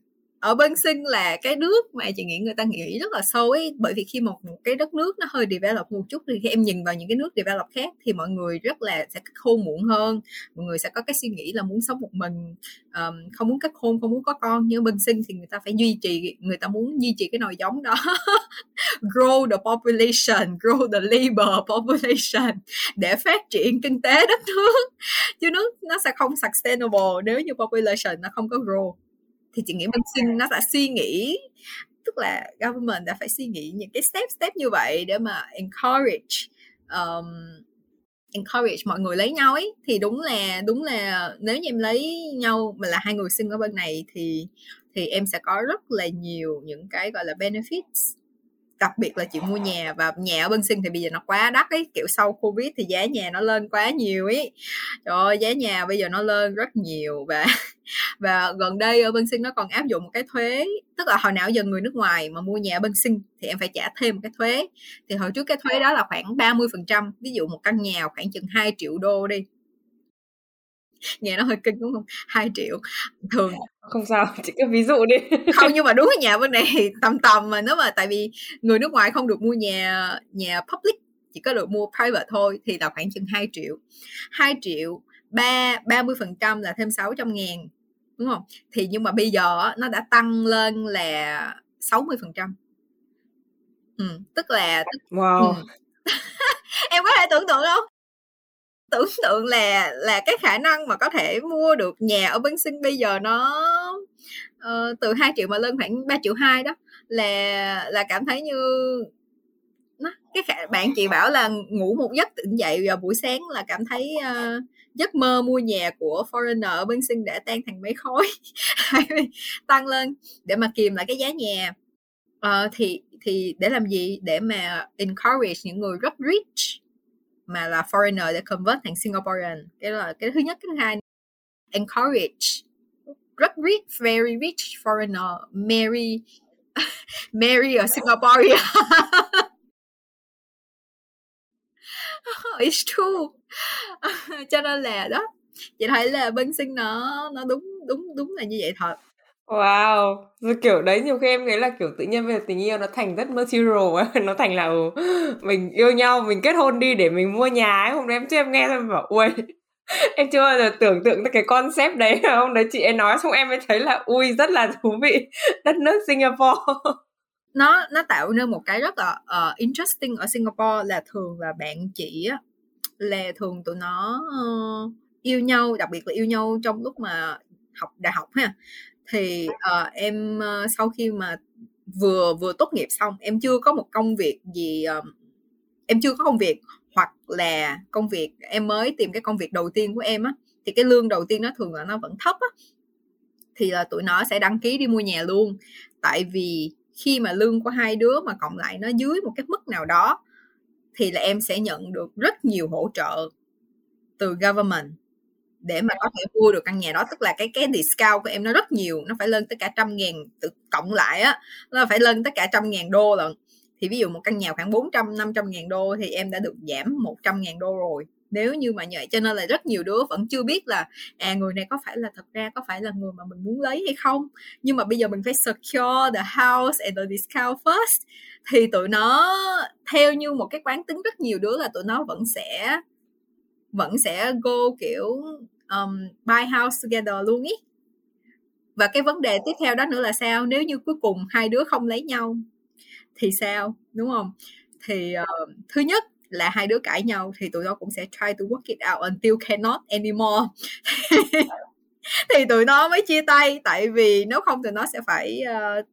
ở bên sinh là cái nước mà chị nghĩ người ta nghĩ rất là sâu ấy bởi vì khi một cái đất nước nó hơi develop một chút thì khi em nhìn vào những cái nước develop khác thì mọi người rất là sẽ kết hôn muộn hơn. Mọi người sẽ có cái suy nghĩ là muốn sống một mình um, không muốn kết hôn không muốn có con. Nhưng bên sinh thì người ta phải duy trì người ta muốn duy trì cái nồi giống đó. Grow the population grow the labor population để phát triển kinh tế đất nước. Chứ nước nó sẽ không sustainable nếu như population nó không có grow thì chị nghĩ bên sinh nó đã suy nghĩ tức là government đã phải suy nghĩ những cái step step như vậy để mà encourage um, encourage mọi người lấy nhau ấy. Thì đúng là đúng là nếu như em lấy nhau mà là hai người sinh ở bên này thì thì em sẽ có rất là nhiều những cái gọi là benefits đặc biệt là chị mua nhà và nhà ở bên sinh thì bây giờ nó quá đắt ấy. Kiểu sau covid thì giá nhà nó lên quá nhiều ấy. Trời ơi giá nhà bây giờ nó lên rất nhiều và và gần đây ở bên sinh nó còn áp dụng một cái thuế tức là hồi nào giờ người nước ngoài mà mua nhà ở bên sinh thì em phải trả thêm một cái thuế. Thì hồi trước cái thuế đó là khoảng 30 phần trăm ví dụ một căn nhà khoảng chừng 2 triệu đô đi nghe nó hơi kinh đúng không? 2 triệu. Thường không sao chỉ cái ví dụ đi. Không nhưng mà đúng nhà bên này tầm tầm mà nếu mà tại vì người nước ngoài không được mua nhà nhà public chỉ có được mua private thôi thì là khoảng chừng 2 triệu. 2 triệu ba ba mươi phần trăm là thêm 600 ngàn đúng không? Thì nhưng mà bây giờ nó đã tăng lên là 60 phần trăm. Ừ, tức là wow. ừ. em có thể tưởng tượng không tưởng tượng là là cái khả năng mà có thể mua được nhà ở Bến Sinh bây giờ nó uh, từ 2 triệu mà lên khoảng 3 triệu hai đó là là cảm thấy như nó cái khả, bạn chị bảo là ngủ một giấc tỉnh dậy vào buổi sáng là cảm thấy uh, giấc mơ mua nhà của foreigner ở bên sinh đã tan thành mấy khói tăng lên. Để mà kìm lại cái giá nhà uh, thì thì để làm gì? Để mà encourage những người rất rich mà là foreigner để convert thành Singaporean. Cái là cái thứ nhất, cái thứ hai, encourage, rất rich, very rich foreigner, marry marry ở Singapore. It's true. Cho nên là đó, chị thấy là bên sinh nó nó đúng đúng đúng là như vậy thật. Wow, rồi kiểu đấy nhiều khi em thấy là kiểu tự nhiên bây giờ tình yêu nó thành rất material ấy, nó thành là ừ, mình yêu nhau, mình kết hôn đi để mình mua nhà ấy, hôm đấy em chưa em nghe em bảo ui em chưa bao giờ tưởng tượng tới cái concept đấy. Không đấy chị em nói xong em mới thấy là ui rất là thú vị. Đất nước Singapore. Nó nó tạo nên một cái rất là uh, interesting ở Singapore là thường là bạn chị á là thường tụi nó uh, yêu nhau đặc biệt là yêu nhau trong lúc mà học đại học ha thì uh, em uh, sau khi mà vừa vừa tốt nghiệp xong em chưa có một công việc gì uh, em chưa có công việc hoặc là công việc em mới tìm cái công việc đầu tiên của em á thì cái lương đầu tiên nó thường là nó vẫn thấp á thì là tụi nó sẽ đăng ký đi mua nhà luôn. Tại vì khi mà lương của hai đứa mà cộng lại nó dưới một cái mức nào đó thì là em sẽ nhận được rất nhiều hỗ trợ từ government để mà có thể mua được căn nhà đó. Tức là cái cái discount của em nó rất nhiều, nó phải lên tới cả trăm ngàn tự, cộng lại á, nó phải lên tới cả trăm ngàn đô lận. Thì ví dụ một căn nhà khoảng 400 500 ngàn đô thì em đã được giảm 100 ngàn đô rồi. Nếu như mà như vậy, cho nên là rất nhiều đứa vẫn chưa biết là à người này có phải là, thật ra có phải là người mà mình muốn lấy hay không? Nhưng mà bây giờ mình phải secure the house and the discount first. Thì tụi nó, theo như một cái quán tính rất nhiều đứa là tụi nó vẫn sẽ vẫn sẽ go kiểu um, buy house together luôn ý. Và cái vấn đề tiếp theo đó nữa là sao? Nếu như cuối cùng hai đứa không lấy nhau thì sao? Đúng không? Thì uh, thứ nhất là hai đứa cãi nhau thì tụi nó cũng sẽ try to work it out until cannot anymore. Thì tụi nó mới chia tay tại vì nếu không tụi nó sẽ phải uh,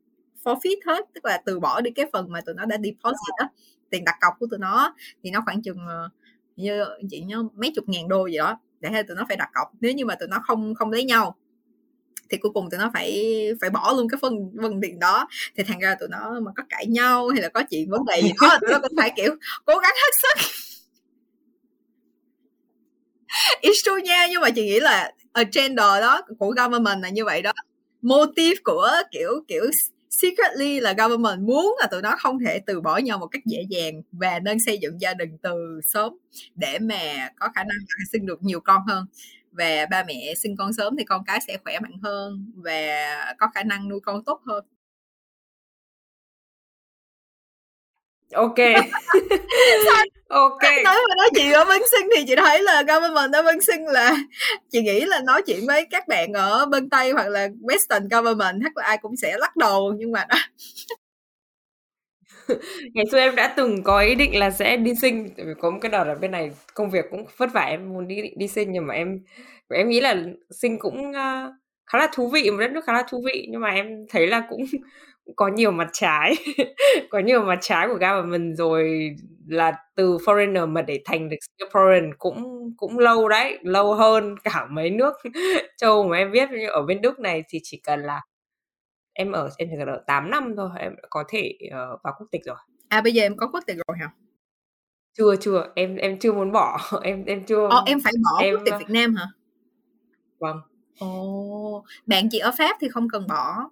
forfeit hết tức là từ bỏ đi cái phần mà tụi nó đã deposit đó tiền đặt cọc của tụi nó. Thì nó khoảng chừng uh, như chị nhớ mấy chục ngàn đô gì đó để tụi nó phải đặt cọc, nếu như mà tụi nó không không lấy nhau, thì cuối cùng tụi nó phải phải bỏ luôn cái phần phần tiền đó. Thì thành ra tụi nó mà có cãi nhau hay là có chuyện vấn đề gì đó, tụi nó cũng phải, kiểu, cố gắng hết sức. It's true nha, nhưng mà chị nghĩ là agenda đó của government là như vậy đó. Motive của, kiểu kiểu secretly là government muốn là tụi nó không thể từ bỏ nhau một cách dễ dàng và nên xây dựng gia đình từ sớm để mà có khả năng sinh được nhiều con hơn. Và ba mẹ sinh con sớm thì con cái sẽ khỏe mạnh hơn và có khả năng nuôi con tốt hơn. Ok. Ok. Nói mà nói chuyện ở bên sinh thì chị thấy là government ở bên sinh là chị nghĩ là nói chuyện với các bạn ở bên tây hoặc là western government chắc là ai cũng sẽ lắc đầu nhưng mà đó. Ngày xưa em đã từng có ý định là sẽ đi sinh tại vì có một cái đợt ở bên này công việc cũng vất vả em muốn đi đi sinh nhưng mà em em nghĩ là sinh cũng uh, khá là thú vị một đất nước khá là thú vị nhưng mà em thấy là cũng có nhiều mặt trái có nhiều mặt trái của government rồi là từ foreigner mà để thành được Singaporean cũng cũng lâu đấy lâu hơn cả mấy nước châu mà em biết. Như ở bên Đức này thì chỉ cần là em ở em chỉ cần ở 8 năm thôi em có thể uh, vào quốc tịch rồi. À bây giờ em có quốc tịch rồi hả? Chưa chưa em em chưa muốn bỏ em em chưa Ồ, em phải bỏ em... quốc tịch Việt Nam hả? Vâng. Ồ bạn chị ở Pháp thì không cần bỏ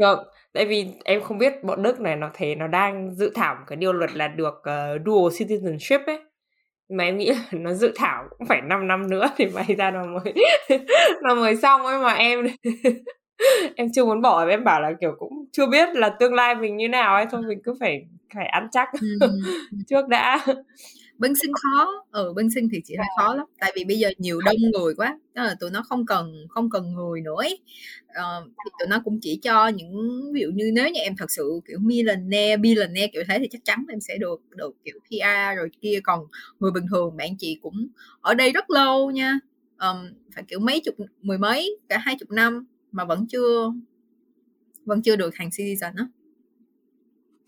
Vâng, tại vì em không biết bọn Đức này nó thế nó đang dự thảo một cái điều luật là được uh, dual citizenship ấy mà em nghĩ là nó dự thảo cũng phải 5 năm nữa thì may ra nó mới nó mới xong ấy mà em em chưa muốn bỏ em bảo là kiểu cũng chưa biết là tương lai mình như nào ấy thôi mình cứ phải phải ăn chắc ừ. trước đã bên sinh khó. Ừ bên sinh thì chị thấy khó lắm. Tại vì bây giờ nhiều đông người quá đó là tụi nó không cần không cần người nữa ấy. Ờ, thì tụi nó cũng chỉ cho những ví dụ như nếu như em thật sự kiểu millionaire billionaire kiểu thế thì chắc chắn em sẽ được được kiểu PR rồi kia. Còn người bình thường bạn chị cũng ở đây rất lâu nha. Um, phải kiểu mấy chục mười mấy cả hai chục năm mà vẫn chưa vẫn chưa được thành citizen đó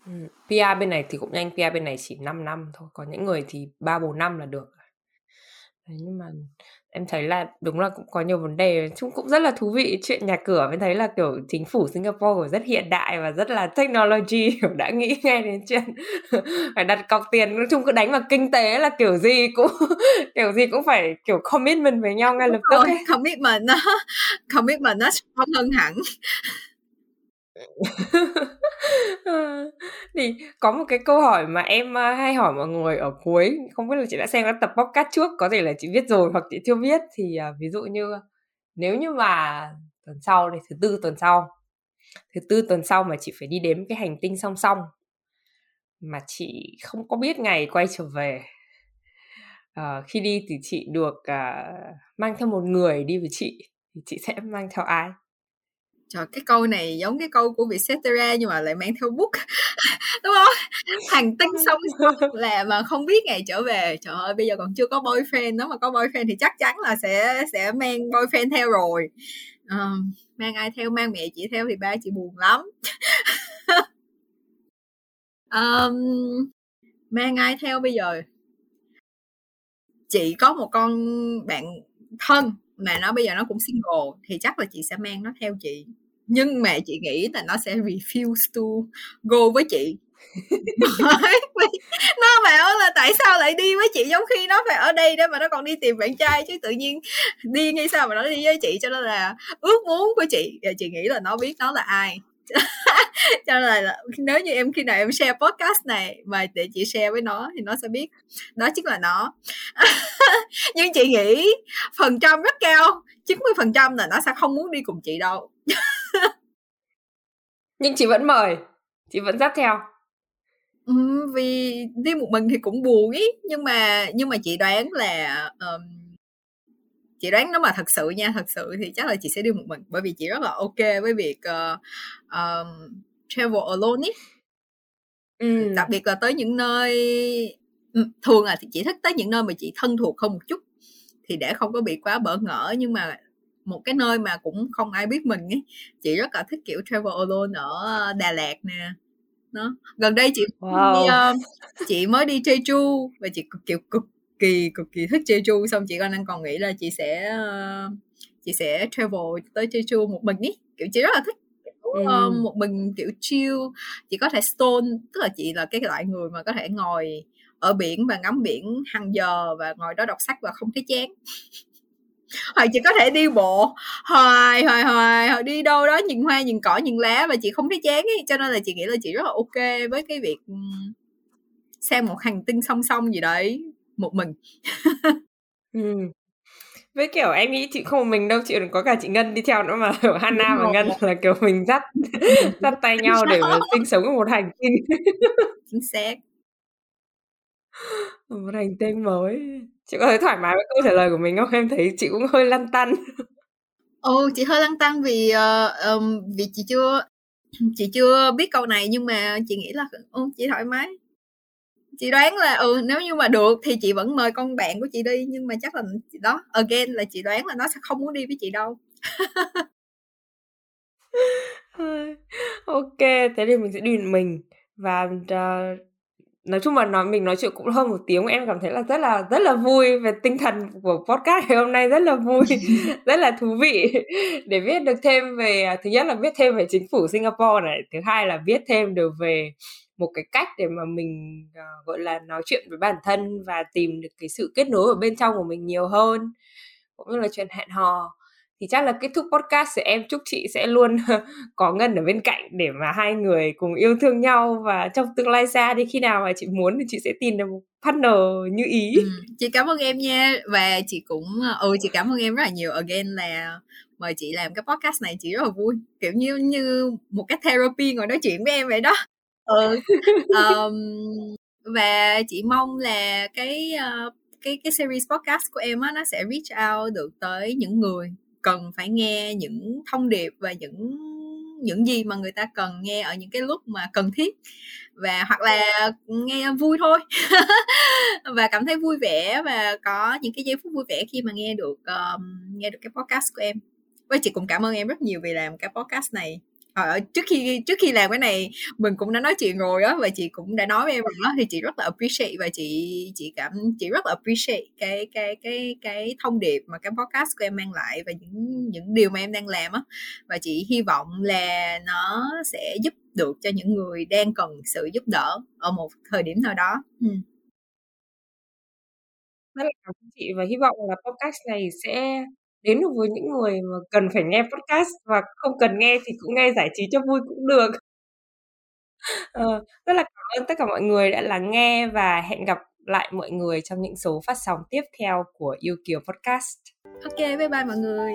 Ừ. PR bên này thì cũng nhanh, PR bên này chỉ 5 năm thôi, có những người thì 3 4 năm là được. Đấy, nhưng mà em thấy là đúng là cũng có nhiều vấn đề, chung cũng rất là thú vị chuyện nhà cửa em thấy là kiểu chính phủ Singapore rất hiện đại và rất là technology kiểu đã nghĩ ngay đến chuyện phải đặt cọc tiền nói chung cứ đánh vào kinh tế là kiểu gì cũng kiểu gì cũng phải kiểu commitment với nhau ngay lập tức commitment nó commitment nó strong hơn hẳn Ờ. thì có một cái câu hỏi mà em ờ, hay hỏi mọi người ở cuối không biết là chị đã xem các tập podcast trước có thể là chị biết rồi hoặc chị chưa biết. Thì uh, ví dụ như nếu như mà tuần sau này thứ tư tuần sau thứ tư tuần sau mà chị phải đi đếm cái hành tinh song song mà chị không có biết ngày quay trở về uh, khi đi thì chị được uh, mang theo một người đi với chị thì chị sẽ mang theo ai? Trời cái câu này giống cái câu của Vietcetera nhưng mà lại mang theo bút đúng không? Hành tinh song là mà không biết ngày trở về. Trời ơi bây giờ còn chưa có boyfriend nếu mà có boyfriend thì chắc chắn là sẽ sẽ mang boyfriend theo rồi. Uh, mang ai theo? Mang mẹ chị theo thì ba chị buồn lắm. Um, mang ai theo bây giờ? Chị có một con bạn thân mà nó bây giờ nó cũng single thì chắc là chị sẽ mang nó theo chị. Nhưng mà chị nghĩ là nó sẽ refuse to go với chị. Nó bảo là tại sao lại đi với chị giống khi nó phải ở đây để mà nó còn đi tìm bạn trai? Chứ tự nhiên đi ngay sao mà nó đi với chị, cho nên là ước muốn của chị. Và chị nghĩ là nó biết nó là ai cho nên là nếu như em khi nào em share podcast này mà để chị share với nó thì nó sẽ biết. Đó chính là nó. Nhưng chị nghĩ phần trăm rất cao. 90 phần trăm là nó sẽ không muốn đi cùng chị đâu. Nhưng chị vẫn mời. Chị vẫn dắt theo. Vì đi một mình thì cũng buồn ý. Nhưng mà nhưng mà chị đoán là um, chị đoán nếu mà thật sự nha thật sự thì chắc là chị sẽ đi một mình bởi vì chị rất là ok với việc uh, um, travel alone ý ừ. đặc biệt là tới những nơi thường là thì chị thích tới những nơi mà chị thân thuộc hơn một chút thì để không có bị quá bỡ ngỡ nhưng mà một cái nơi mà cũng không ai biết mình ấy chị rất là thích kiểu travel alone ở Đà Lạt nè nó gần đây chị wow. đi, uh, chị mới đi Jeju và chị kiểu cực kỳ cực kỳ thích Jeju. Xong chị còn đang còn nghĩ là chị sẽ uh, chị sẽ travel tới Jeju một mình ý. Kiểu chị rất là thích ừ. uh, một mình kiểu chill. Chị có thể stone tức là chị là cái loại người mà có thể ngồi ở biển và ngắm biển hàng giờ và ngồi đó đọc sách và không thấy chán. Hoặc chị có thể đi bộ hoài hoài hoài hoặc đi đâu đó nhìn hoa nhìn cỏ nhìn lá và chị không thấy chán ấy cho nên là chị nghĩ là chị rất là ok với cái việc xem một hành tinh song song gì đấy một mình. Ừ. với kiểu em nghĩ chị không một mình đâu chị còn có cả chị Ngân đi theo nữa mà. Kiểu Hana và Ngân là kiểu mình dắt dắt tay nhau để mà sinh sống ở một hành tinh. Chính xác. Một hành tinh mới. Chị có thấy thoải mái với câu trả lời của mình không? Em thấy chị cũng hơi lăn tăn. Ồ chị hơi lăn tăn vì uh, um, vì chị chưa chị chưa biết câu này nhưng mà chị nghĩ là ừ, chị thoải mái chị đoán là ừ nếu như mà được thì chị vẫn mời con bạn của chị đi nhưng mà chắc là đó again là chị đoán là nó sẽ không muốn đi với chị đâu. Ok thế thì mình sẽ đi mình. Và uh, nói chung là nói mình nói chuyện cũng hơn một tiếng em cảm thấy là rất là rất là vui về tinh thần của podcast ngày hôm nay rất là vui rất là thú vị để biết được thêm về à, thứ nhất là biết thêm về chính phủ Singapore này thứ hai là biết thêm được về một cái cách để mà mình uh, gọi là nói chuyện với bản thân và tìm được cái sự kết nối ở bên trong của mình nhiều hơn cũng như là chuyện hẹn hò thì chắc là kết thúc podcast thì em chúc chị sẽ luôn có ngân ở bên cạnh để mà hai người cùng yêu thương nhau và trong tương lai xa đi. Khi nào mà chị muốn thì chị sẽ tìm được một partner như ý. Ừ, chị cảm ơn em nha. Và chị cũng ừ chị cảm ơn em rất là nhiều. Again là mời chị làm cái podcast này chị rất là vui. Kiểu như như một cái therapy ngồi nói chuyện với em vậy đó. Ừ. Um, và chị mong là cái uh, cái cái series podcast của em á nó sẽ reach out được tới những người cần phải nghe những thông điệp và những những gì mà người ta cần nghe ở những cái lúc mà cần thiết. Và hoặc là nghe vui thôi. Và cảm thấy vui vẻ và có những cái giây phút vui vẻ khi mà nghe được um, nghe được cái podcast của em. Với chị cũng cảm ơn em rất nhiều vì làm cái podcast này. Ờ, ờ, trước khi trước khi làm cái này mình cũng đã nói chuyện rồi á và chị cũng đã nói với em rồi đó thì chị rất là appreciate và chị chị cảm chị rất là appreciate cái cái cái cái thông điệp mà cái podcast của em mang lại và những những điều mà em đang làm á và chị hy vọng là nó sẽ giúp được cho những người đang cần sự giúp đỡ ở một thời điểm nào đó ừ. rất là cảm ơn chị và hy vọng là podcast này sẽ đến được với những người mà cần phải nghe podcast và không cần nghe thì cũng nghe giải trí cho vui cũng được. Ờ, rất là cảm ơn tất cả mọi người đã lắng nghe và hẹn gặp lại mọi người trong những số phát sóng tiếp theo của Yêu Kiều Podcast. Ok, bye bye mọi người.